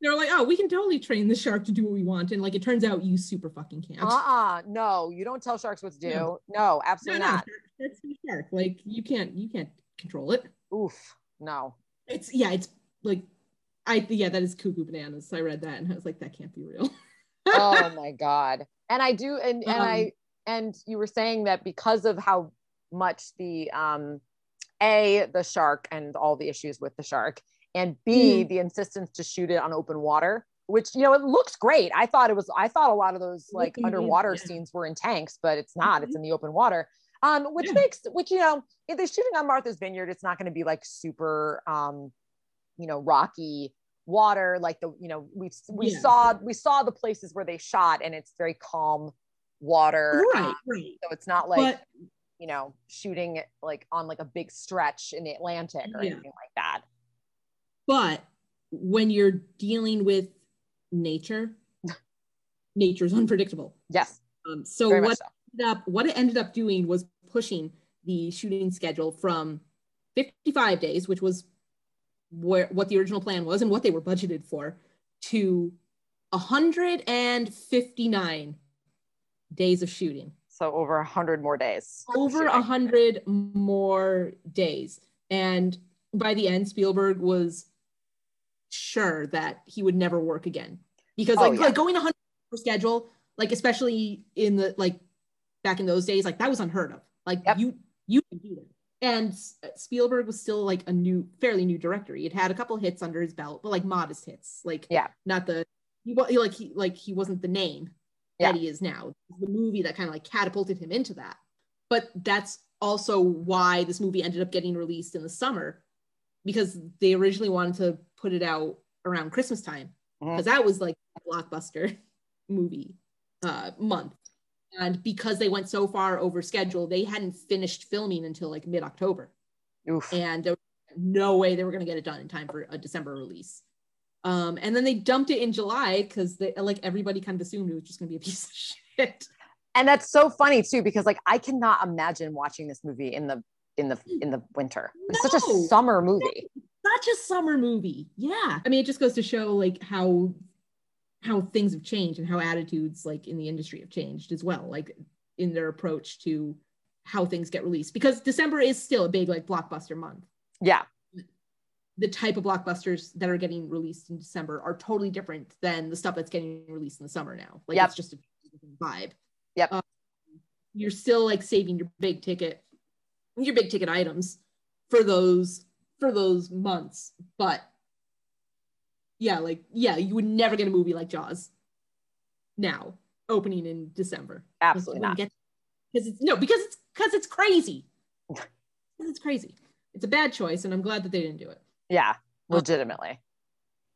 They're like, oh, we can totally train the shark to do what we want, and like it turns out you super fucking can't. Uh-uh. No, you don't tell sharks what to do. No. No, no, absolutely no, not. shark- shark's a shark. Like you can't, you can't control it. Oof. No. It's yeah, it's like, I yeah, that is cuckoo bananas. I read that and I was like, that can't be real. oh my god and i do and and Um, i and you were saying that because of how much the um a the shark and all the issues with the shark and b the insistence to shoot it on open water which you know it looks great i thought it was i thought a lot of those like good, underwater yeah. scenes were in tanks but it's not it's in the open water um which Yeah. makes which you know if they're shooting on martha's vineyard it's not going to be like super um you know rocky water like the you know we we Yeah. saw we saw the places where they shot and it's very calm water right, um, right. so it's not like but you know shooting like on like a big stretch in the atlantic or Yeah. anything like that but when you're dealing with nature, nature's unpredictable. yes Um, so very what so ended up what it ended up doing was pushing the shooting schedule from 55 days which was where what the original plan was and what they were budgeted for to 159 days of shooting so over a hundred more days over a hundred more days and by the end spielberg was sure that he would never work again because Oh, like, yeah. like going 100 per schedule like especially in the like back in those days, like that was unheard of. Like Yep. you you can do that. And Spielberg was still like a new, fairly new director. He had had a couple hits under his belt, but like modest hits, like Yeah. not the he like he like he wasn't the name Yeah. that he is now. The movie that kind of like catapulted him into that. But that's also why this movie ended up getting released in the summer because they originally wanted to put it out around Christmas time because that was like a blockbuster movie uh, month. And because they went so far over schedule, they hadn't finished filming until like mid October. And there was no way they were going to get it done in time for a December release. Um, and then they dumped it in July because they like everybody kind of assumed it was just going to be a piece of shit. and that's so funny too because like I cannot imagine watching this movie in the in the in the winter. It's such a summer movie. Such a summer movie. Yeah. I mean, it just goes to show like how how things have changed and how attitudes like in the industry have changed as well, like in their approach to how things get released. Because December is still a big like blockbuster month. Yeah. The type of blockbusters that are getting released in December are totally different than the stuff that's getting released in the summer now. Like Yep. it's just a vibe. Yep. Um, you're still like saving your big ticket, your big ticket items for those for those months, but yeah, like yeah, you would never get a movie like Jaws now opening in December. Absolutely not. Because it's no, because it's because it's crazy. it's crazy. It's a bad choice, and I'm glad that they didn't do it. Yeah, legitimately.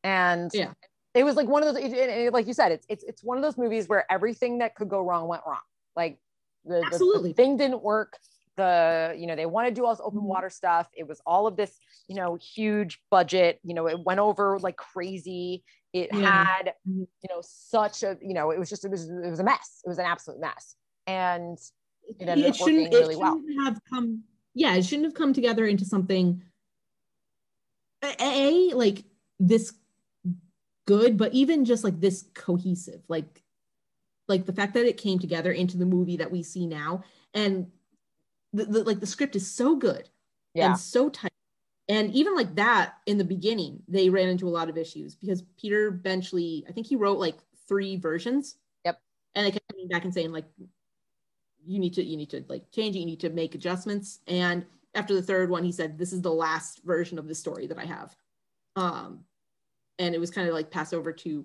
And Yeah. it was like one of those, it, it- it- like you said, it's it's it's one of those movies where everything that could go wrong went wrong. Like the, the- the, Absolutely. thing didn't work. The you know they want to do all this open Mhm. water stuff. It was all of this you know huge budget. You know it went over like crazy. It Yeah. had Mhm. you know such a you know it was just it was it was a mess. It was an absolute mess. And It up working really well. shouldn't have come. Yeah, it shouldn't have come together into something. A, like this good, but even just like this cohesive, like like the fact that it came together into the movie that we see now, and the, the like the script is so good yeah, and so tight. And even like that in the beginning, they ran into a lot of issues because Peter Benchley, I think he wrote like three versions. Yep. And they kept coming back and saying like, you need to, you need to like change it, you need to make adjustments. And after the third one, he said, this is the last version of the story that I have. Um, and it was kind of like passed over to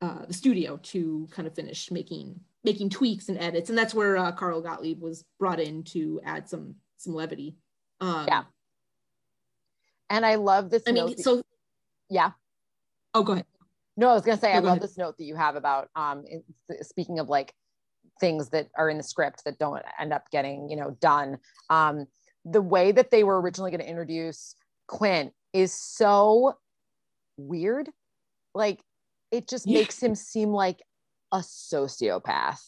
uh, the studio to kind of finish making making tweaks and edits, and that's where uh, Carl Gottlieb was brought in to add some some levity. Um, Yeah. and I love this. I note mean, that- so yeah. oh, go ahead. No, I was gonna say No, I go love ahead. this note that you have about um in, speaking of like things that are in the script that don't end up getting you know done. Um, the way that they were originally going to introduce Quint is so weird. Like it just Yeah. makes him seem like a sociopath.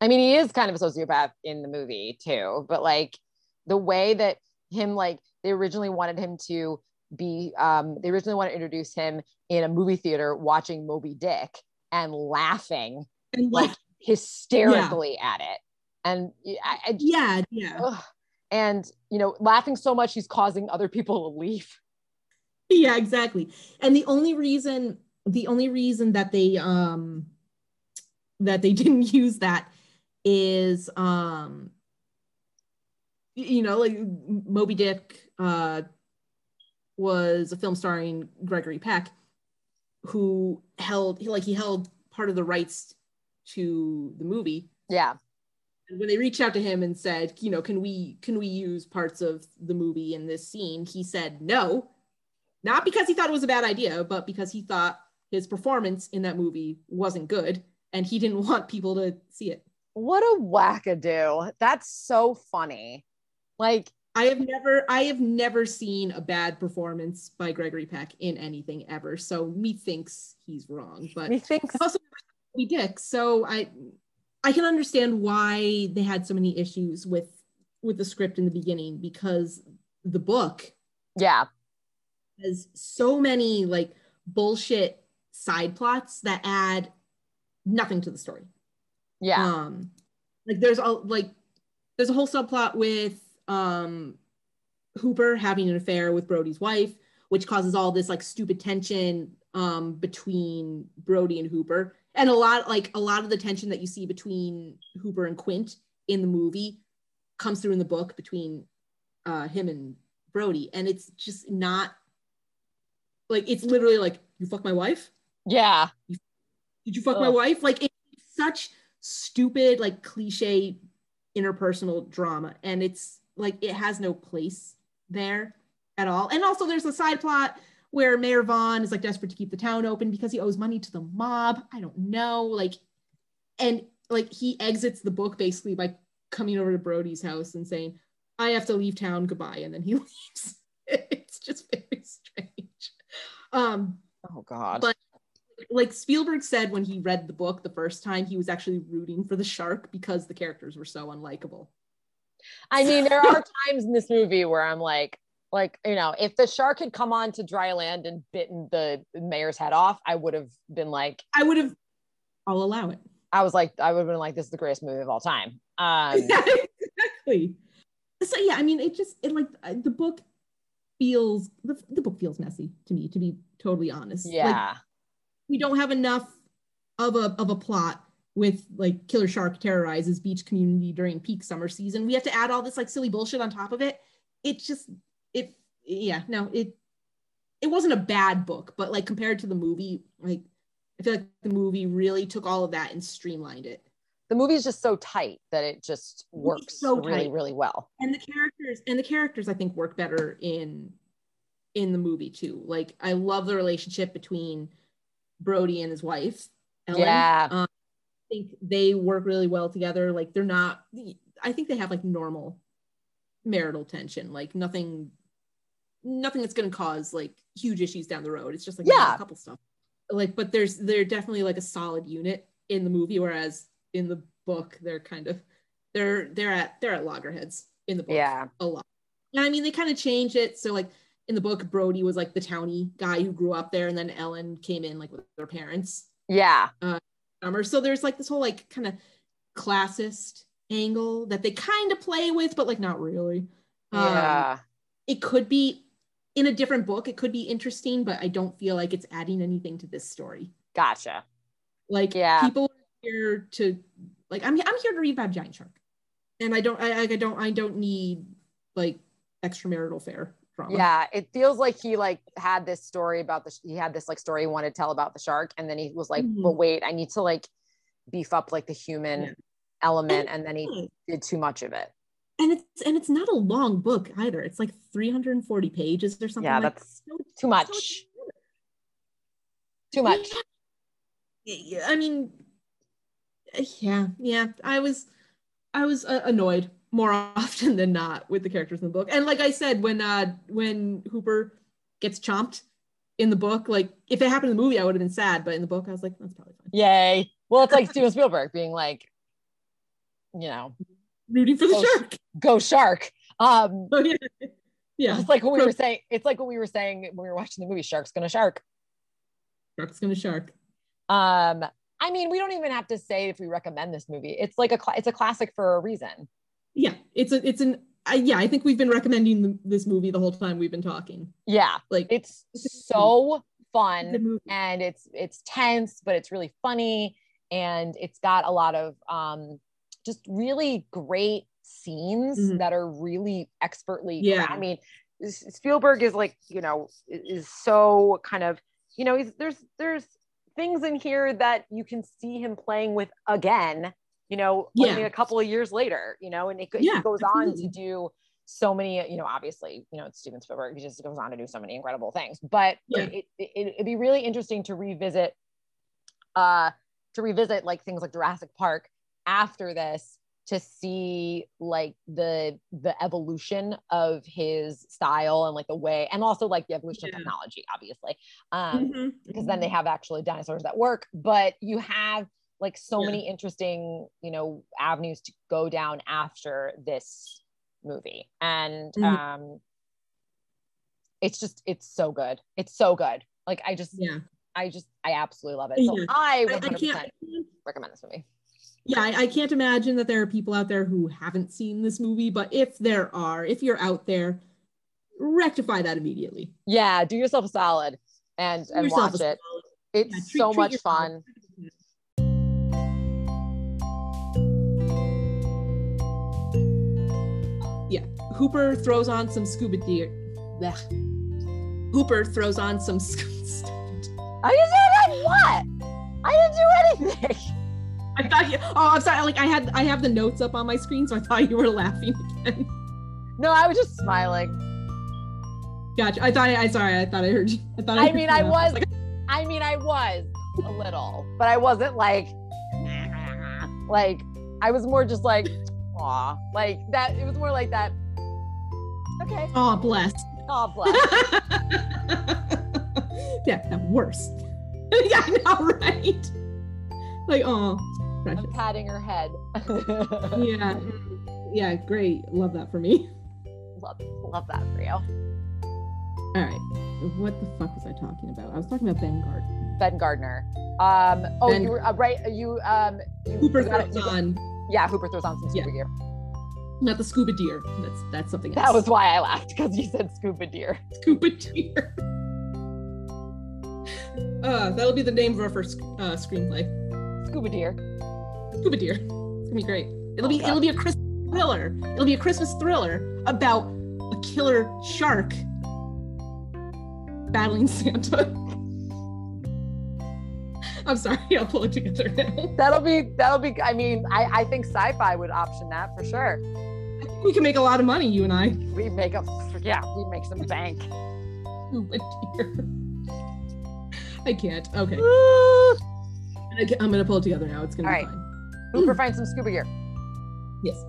I mean, he is kind of a sociopath in the movie too, but like the way that him like they originally wanted him to be um they originally wanted to introduce him in a movie theater watching Moby Dick and laughing And like like, hysterically at it. And I, I yeah, yeah, ugh. And you know, laughing so much he's causing other people to leave. yeah, exactly. And the only reason, the only reason that they um that they didn't use that is um you know like Moby Dick uh was a film starring Gregory Peck who held like he held part of the rights to the movie Yeah. And when they reached out to him and said you know can we can we use parts of the movie in this scene he said no not because he thought it was a bad idea but because he thought his performance in that movie wasn't good and he didn't want people to see it What a wackadoo. That's so funny. Like, i have never i have never seen a bad performance by gregory peck in anything ever so methinks he's wrong but he thinks also Moby Dick. So I I can understand why they had so many issues with with the script in the beginning because the book yeah, has so many like bullshit side plots that add nothing to the story. yeah, Um like there's a like there's a whole subplot with um Hooper having an affair with Brody's wife, which causes all this like stupid tension um between Brody and Hooper. And a lot like a lot of the tension that you see between Hooper and Quint in the movie comes through in the book between uh, him and Brody, and it's just not like it's literally like you fuck my wife. Yeah. Did you fuck my wife? Like it's such stupid, like cliche interpersonal drama, and it's like it has no place there at all. And also, there's a side plot where Mayor Vaughn is like desperate to keep the town open because he owes money to the mob. I don't know, like, and like he exits the book basically by coming over to Brody's house and saying, "I have to leave town. Goodbye," and then he leaves. it's just very strange. Um, Oh God. But- like Spielberg said when he read the book the first time, he was actually rooting for the shark because the characters were so unlikable. I mean, there are times in this movie where I'm like, like you know, if the shark had come on to dry land and bitten the mayor's head off, I would have been like, I would have, I'll allow it. I was like, I would have been like, this is the greatest movie of all time. Um, exactly. So yeah, I mean, it just it like uh, the book feels the, the book feels messy to me, to be totally honest. Like, yeah, we don't have enough of a of a plot with like killer shark terrorizes beach community during peak summer season. We have to add all this like silly bullshit on top of it. It just it yeah, no, it it wasn't a bad book, but like compared to the movie, like I feel like the movie really took all of that and streamlined it. the movie's just so tight that it just works so really, tight. really well. and the characters and the characters i think work better in in the movie too like i love the relationship between brody and his wife Ellen. Yeah. um, i think they work really well together like they're not i think they have like normal marital tension like nothing nothing that's going to cause like huge issues down the road it's just like Yeah. a couple stuff like but there's they're definitely like a solid unit in the movie whereas in the book they're kind of they're they're at they're at loggerheads in the book Yeah, a lot. And I mean, they kind of change it. So like in the book, Brody was like the towny guy who grew up there, and then Ellen came in like with their parents. yeah, Summer. So there's like this whole like kind of classist angle that they kind of play with, but like not really. Um, yeah. it could be in a different book. It could be interesting, but I don't feel like it's adding anything to this story. Gotcha. Like Yeah. people are here to like I'm I'm here to read about giant shark, and I don't I, I don't I don't need like extramarital affair drama. Yeah, it feels like he like had this story about the he had this like story he wanted to tell about the shark, and then he was like, Mhm. but wait, I need to like beef up like the human Yeah. element, and then he did too much of it. And it's and it's not a long book either. It's like 340 pages or something. Yeah, like that's so- too much. it's- Too much. Yeah, I mean, yeah, yeah. I was, I was uh, annoyed more often than not with the characters in the book. And like I said, when uh when Hooper gets chomped in the book, like if it happened in the movie, I would have been sad, but in the book, I was like, that's probably fine. Yay. Well, it's like Steven Spielberg being like, you know, Rooting for the Oh, shark. go shark. Um, Oh yeah, yeah. it's like what we were saying. It's like what we were saying when we were watching the movie Shark's Gonna Shark. Shark's gonna shark. Um, I mean, we don't even have to say if we recommend this movie. It's like a cla- it's a classic for a reason. Yeah, it's a it's an I, yeah. I think we've been recommending the, this movie the whole time we've been talking. Yeah, Like it's It's so fun and it's it's tense, but it's really funny and it's got a lot of um just really great scenes Mhm. that are really expertly Yeah. I mean Spielberg is like, you know, is so kind of, you know, he's, there's there's things in here that you can see him playing with again, you know, Yeah. only a couple of years later, you know, and it, Yeah, goes on to do so many, you know, obviously, you know, it's Steven Spielberg, he just goes on to do so many incredible things. But Yeah. it, it, it, would be really interesting to revisit, uh, to revisit like things like Jurassic Park after this to see like the the evolution of his style and like the way and also like the evolution Yeah. of technology obviously um Mhm, because then mhm. they have actually dinosaurs that work but you have like so Yeah. many interesting you know avenues to go down after this movie and Mhm. um it's just it's so good it's so good like i just yeah. i just i absolutely love it so i I, I can't. recommend this movie yeah, I, I, can't imagine that there are people out there who haven't seen this movie, but if there are, if you're out there, rectify that immediately. Yeah, do yourself a solid and, do and watch it. It's yeah, treat, so treat much yourself. fun. Yeah, Hooper throws on some scuba gear. Blech. Hooper throws on some. scuba I just what? I didn't do anything. I thought you. Oh, I'm sorry. Like I had, I have the notes up on my screen, so I thought you were laughing again. No, I was just smiling. Gotcha. I thought. I, I sorry. I thought I heard you. I thought. I, I heard mean, you I laugh. was, like, I mean, I was a little, but I wasn't like, like, I was more just like, aw, like that. It was more like that. Okay. oh, bless. Oh, bless. yeah, the worst. yeah, I know, right? Like, oh, precious. I'm patting her head. Yeah, yeah, great. Love that for me. love, love that for you. All right, what the fuck was I talking about? I was talking about Ben Gardner. Ben Gardner. Um. Oh, Ben- you were uh, right. You um. You, Hooper you got it- throws on, Yeah, Hooper throws on some scuba gear. not the scuba deer. That's that's something else. That was why I laughed because you said scuba deer. scuba deer. Uh, that'll be the name of our first uh, screenplay. Scuba deer. Scuba deer. It's gonna be great. It'll be Okay. it'll be a Christmas thriller. It'll be a Christmas thriller about a killer shark battling Santa. I'm sorry, I'll pull it together now. That'll be. That'll be. I mean, I I think Syfy would option that for sure. We can make a lot of money, you and I. We make a. Yeah, we make some bank. Scuba deer. I can't. Okay. I'm gonna pull it together now. It's gonna All be right. fine. Hooper hmm. finds some scuba gear. Yes.